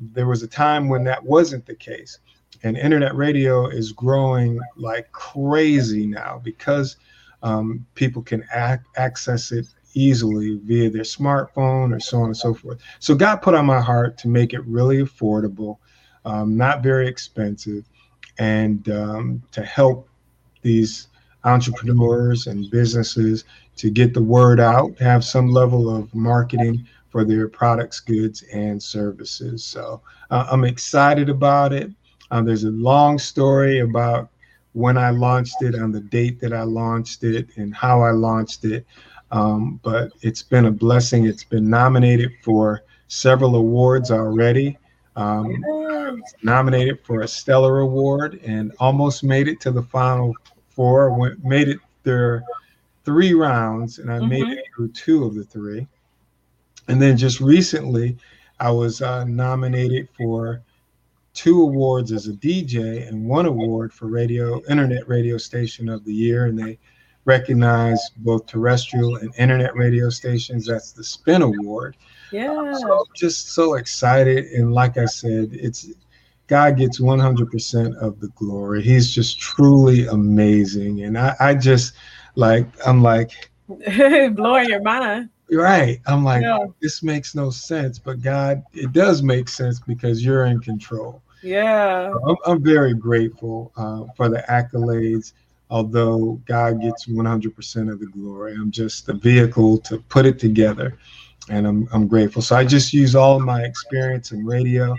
There was a time when that wasn't the case. And internet radio is growing like crazy now because um, people can ac- access it easily via their smartphone or so on and so forth. So god put on my heart to make it really affordable um, not very expensive and um, to help these entrepreneurs and businesses to get the word out, have some level of marketing for their products, goods, and services. So uh, I'm excited about it. Um, there's a long story about when I launched it, on the date that I launched it, and how I launched it. Um, but it's been a blessing. It's been nominated for several awards already. Um, nominated for a Stellar Award and almost made it to the final four. Went, made it there three rounds, and I mm-hmm. made it through two of the three. And then just recently, I was uh, nominated for two awards as a DJ and one award for radio internet radio station of the year, and they recognize both terrestrial and internet radio stations. That's the Spin Award. Yeah. So just so excited, and like I said, it's God gets 100% of the glory. He's just truly amazing, and I, I just like I'm like blowing your mind. Right. I'm like, yeah. this makes no sense, but God, it does make sense because you're in control. Yeah. I'm, I'm very grateful uh, for the accolades, although God gets 100% of the glory. I'm just the vehicle to put it together, and I'm, I'm grateful. So I just use all of my experience in radio,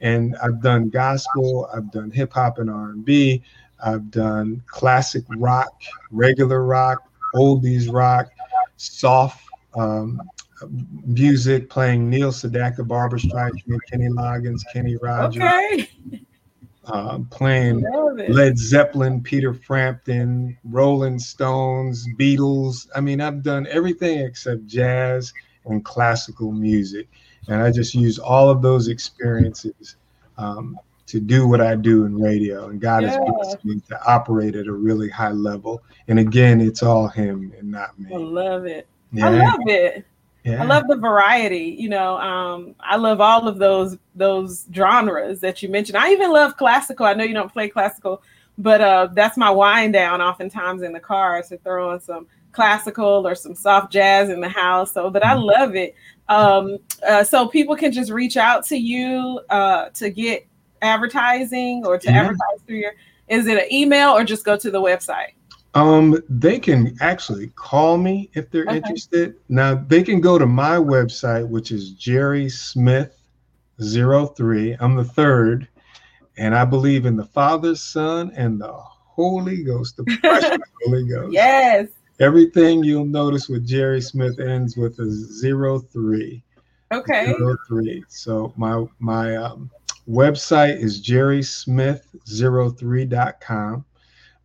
and I've done gospel, I've done hip hop and R&B, I've done classic rock, regular rock, oldies rock, soft um, music, playing Neil Sedaka, Barbra Streisand, Kenny Loggins, Kenny Rogers. Okay. Uh, playing Led Zeppelin, Peter Frampton, Rolling Stones, Beatles. I mean, I've done everything except jazz and classical music. And I just use all of those experiences um, to do what I do in radio. And God yeah. has blessed me to operate at a really high level. And again, it's all Him and not me. I love it. Yeah. I love it. Yeah. I love the variety. You know, um, I love all of those those genres that you mentioned. I even love classical. I know you don't play classical, but uh, that's my wind down. Oftentimes in the car to throw on some classical or some soft jazz in the house. So, but I mm-hmm. love it. Um, uh, so people can just reach out to you uh, to get advertising or to advertise through your. Is it an email or just go to the website? Um, they can actually call me if they're okay. interested. Now they can go to my website, which is Jerry Smith 03. I'm the third, and I believe in the Father, Son, and the Holy Ghost, the precious Holy Ghost. Yes. Everything you'll notice with Jerry Smith ends with a zero three. Okay. Zero three. So my my um, website is jerrysmith03.com.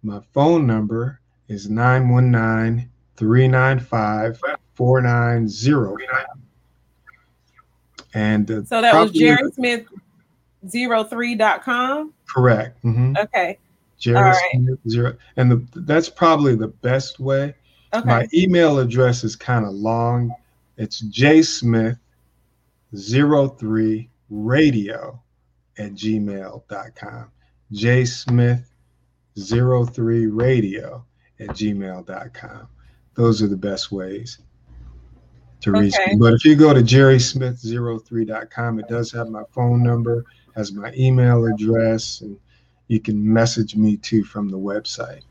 My phone number is 919 395 4905. And uh, so that was Jerry Smith 03.com? Correct. Mm-hmm. Okay. Jerry right. Smith zero. And the, that's probably the best way. Okay. My email address is kind of long. It's jsmith03 radio at gmail.com. jsmith03 radio at gmail.com. Those are the best ways to reach okay. me. But if you go to jerrysmith03.com, it does have my phone number, has my email address, and you can message me too from the website.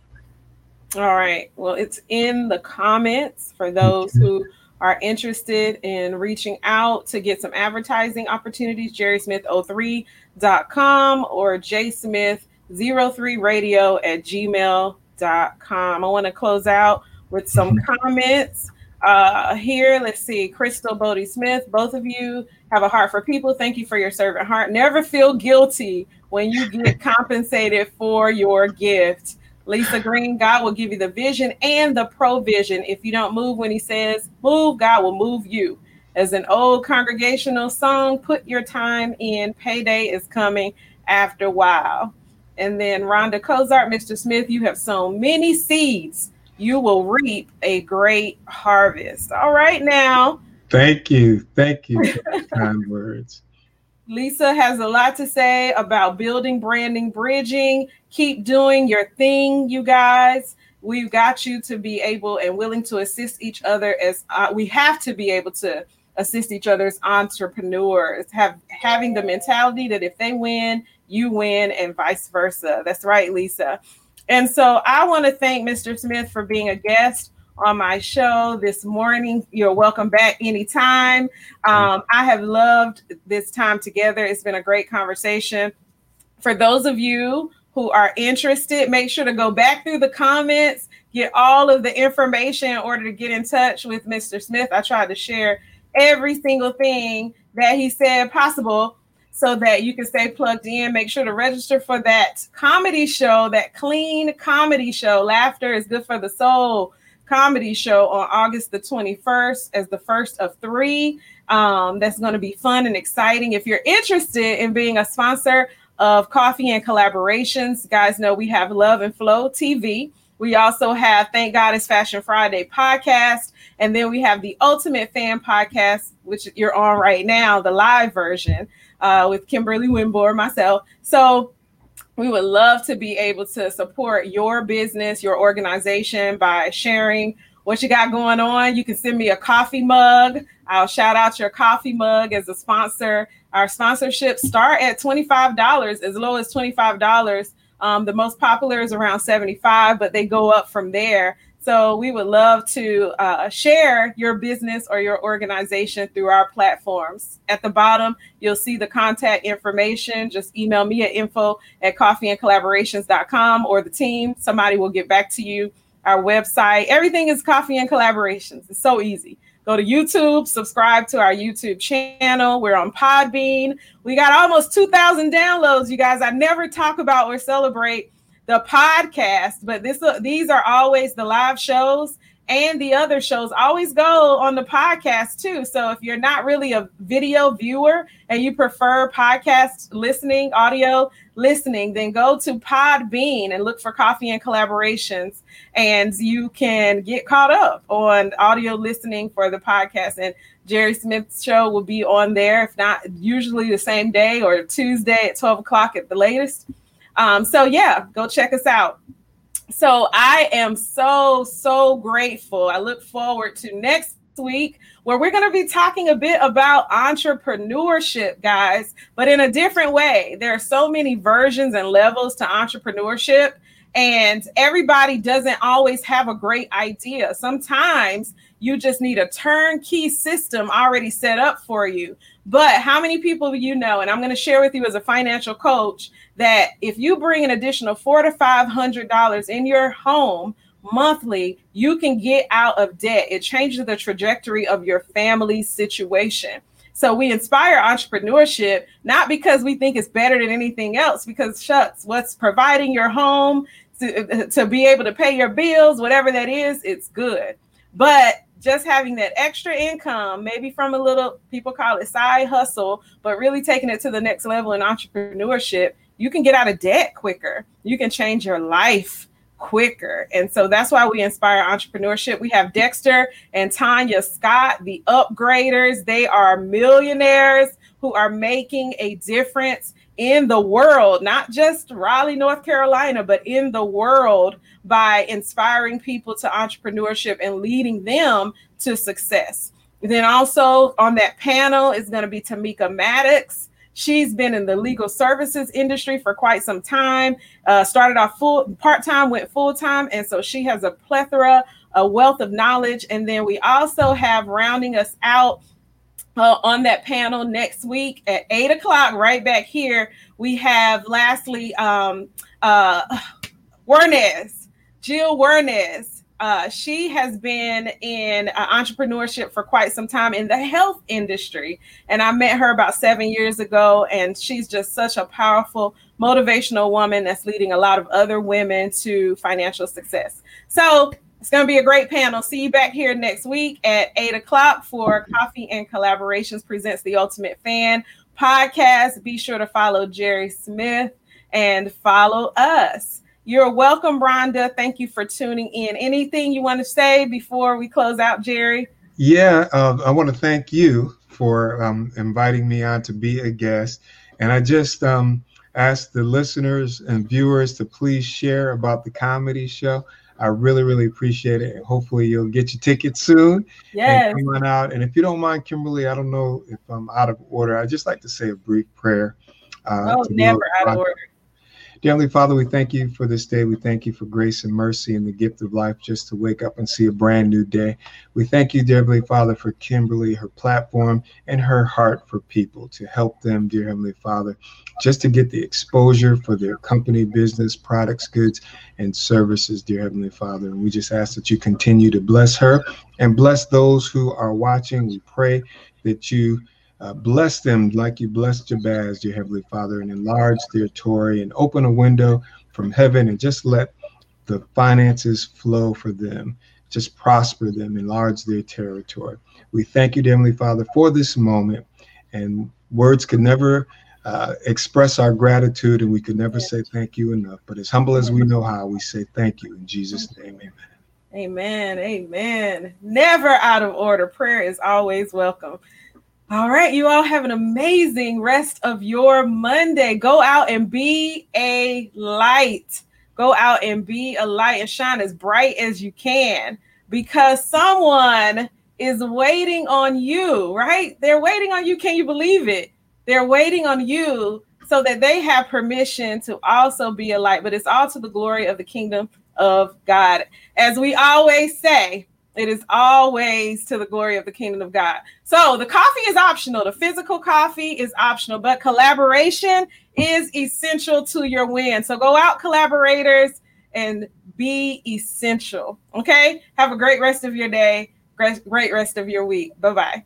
All right. Well, it's in the comments for those who are interested in reaching out to get some advertising opportunities. JerrySmith03.com or jsmith03radio at gmail.com com. I want to close out with some mm-hmm. comments uh, here. Let's see. Crystal Bodie Smith, both of you have a heart for people. Thank you for your servant heart. Never feel guilty when you get compensated for your gift. Lisa Green, God will give you the vision and the provision. If you don't move when He says move, God will move you. As an old congregational song, put your time in. Payday is coming after a while. And then Rhonda Cozart, Mr. Smith, you have sown many seeds. You will reap a great harvest. All right, now. Thank you. Thank you for kind words. Lisa has a lot to say about building, branding, bridging. Keep doing your thing, you guys. We've got you to be able and willing to assist each other as uh, we have to be able to assist each other as entrepreneurs. Have having the mentality that if they win, you win, and vice versa. That's right, Lisa. And so I want to thank Mr. Smith for being a guest on my show this morning. You're welcome back anytime. Um, I have loved this time together. It's been a great conversation. For those of you who are interested, make sure to go back through the comments, get all of the information in order to get in touch with Mr. Smith. I tried to share every single thing that he said possible so that you can stay plugged in. Make sure to register for that comedy show, that clean comedy show. Laughter is good for the soul comedy show on August the 21st as the first of three. Um, that's going to be fun and exciting. If you're interested in being a sponsor of Coffee and Collaborations, guys know we have Love and Flow TV. We also have Thank God It's Fashion Friday podcast. And then we have the Ultimate Fan podcast, which you're on right now, the live version uh, with Kimberly Winborn, myself. So we would love to be able to support your business, your organization by sharing what you got going on. You can send me a coffee mug. I'll shout out your coffee mug as a sponsor. Our sponsorships start at $25, as low as $25. Um, the most popular is around 75, but they go up from there. So we would love to uh, share your business or your organization through our platforms. At the bottom, you'll see the contact information. Just email me at info at coffeeandcollaborations.com or the team. Somebody will get back to you. Our website, everything is coffee and collaborations. It's so easy. Go to YouTube, subscribe to our YouTube channel. We're on Podbean. We got almost 2,000 downloads, you guys. I never talk about or celebrate the podcast, but this uh, these are always the live shows and the other shows always go on the podcast too. So if you're not really a video viewer and you prefer podcast listening, audio listening, then go to Podbean and look for Coffee and Collaborations, and you can get caught up on audio listening for the podcast. And Jerry Smith's show will be on there, if not usually the same day or Tuesday at 12 o'clock at the latest. Um, so yeah, go check us out. So I am so, so grateful. I look forward to next week where we're going to be talking a bit about entrepreneurship, guys, but in a different way. There are so many versions and levels to entrepreneurship, and everybody doesn't always have a great idea. Sometimes you just need a turnkey system already set up for you. But how many people you know? And I'm going to share with you as a financial coach that if you bring an additional four to five hundred dollars in your home monthly, you can get out of debt. It changes the trajectory of your family situation. So we inspire entrepreneurship not because we think it's better than anything else, because shucks, what's providing your home to, to be able to pay your bills, whatever that is, it's good. But just having that extra income, maybe from a little, people call it side hustle, but really taking it to the next level in entrepreneurship, you can get out of debt quicker. You can change your life quicker. And so that's why we inspire entrepreneurship. We have Dexter and Tanya Scott, the upgraders. They are millionaires who are making a difference in the world, not just Raleigh, North Carolina, but in the world by inspiring people to entrepreneurship and leading them to success. Then also on that panel is going to be Tamika Maddox. She's been in the legal services industry for quite some time. Uh, started off full part time, went full time, and so she has a plethora, a wealth of knowledge. And then we also have rounding us out uh, on that panel next week at eight o'clock, right back here. We have lastly um, uh, Wernes, Jill Wernes. Uh, she has been in uh, entrepreneurship for quite some time in the health industry. And I met her about seven years ago, and she's just such a powerful, motivational woman that's leading a lot of other women to financial success. So it's going to be a great panel. See you back here next week at eight o'clock for Coffee and Collaborations presents the Ultimate Fan podcast. Be sure to follow Jerry Smith and follow us. You're welcome, Rhonda. Thank you for tuning in. Anything you want to say before we close out, Jerry? Yeah, uh, I want to thank you for um, inviting me on to be a guest. And I just um, ask the listeners and viewers to please share about the comedy show. I really, really appreciate it. Hopefully, you'll get your ticket soon. Yes. come on out. And if you don't mind, Kimberly, I don't know if I'm out of order. I'd just like to say a brief prayer. Uh, oh, never out of order. Dear Heavenly Father, we thank you for this day. We thank you for grace and mercy and the gift of life just to wake up and see a brand new day. We thank you, dear Heavenly Father, for Kimberly, her platform, and her heart for people to help them, dear Heavenly Father, just to get the exposure for their company, business, products, goods, and services, dear Heavenly Father. And we just ask that you continue to bless her and bless those who are watching. We pray that you Uh, bless them like you blessed Jabez, your Heavenly Father, and enlarge their Tory and open a window from heaven and just let the finances flow for them. Just prosper them, enlarge their territory. We thank you, Heavenly Father, for this moment. And words could never uh, express our gratitude, and we could never say thank you enough. But as humble as we know how, we say thank you in Jesus' name. Amen. Amen. Amen. Never out of order. Prayer is always welcome. All right, you all have an amazing rest of your Monday. Go out and be a light. Go out and be a light and shine as bright as you can because someone is waiting on you, right? They're waiting on you. Can you believe it? They're waiting on you so that they have permission to also be a light, but it's all to the glory of the kingdom of God. As we always say, it is always to the glory of the kingdom of God. So the coffee is optional. The physical coffee is optional, but collaboration is essential to your win. So go out, collaborators, and be essential. Okay. Have a great rest of your day. Great rest of your week. Bye bye.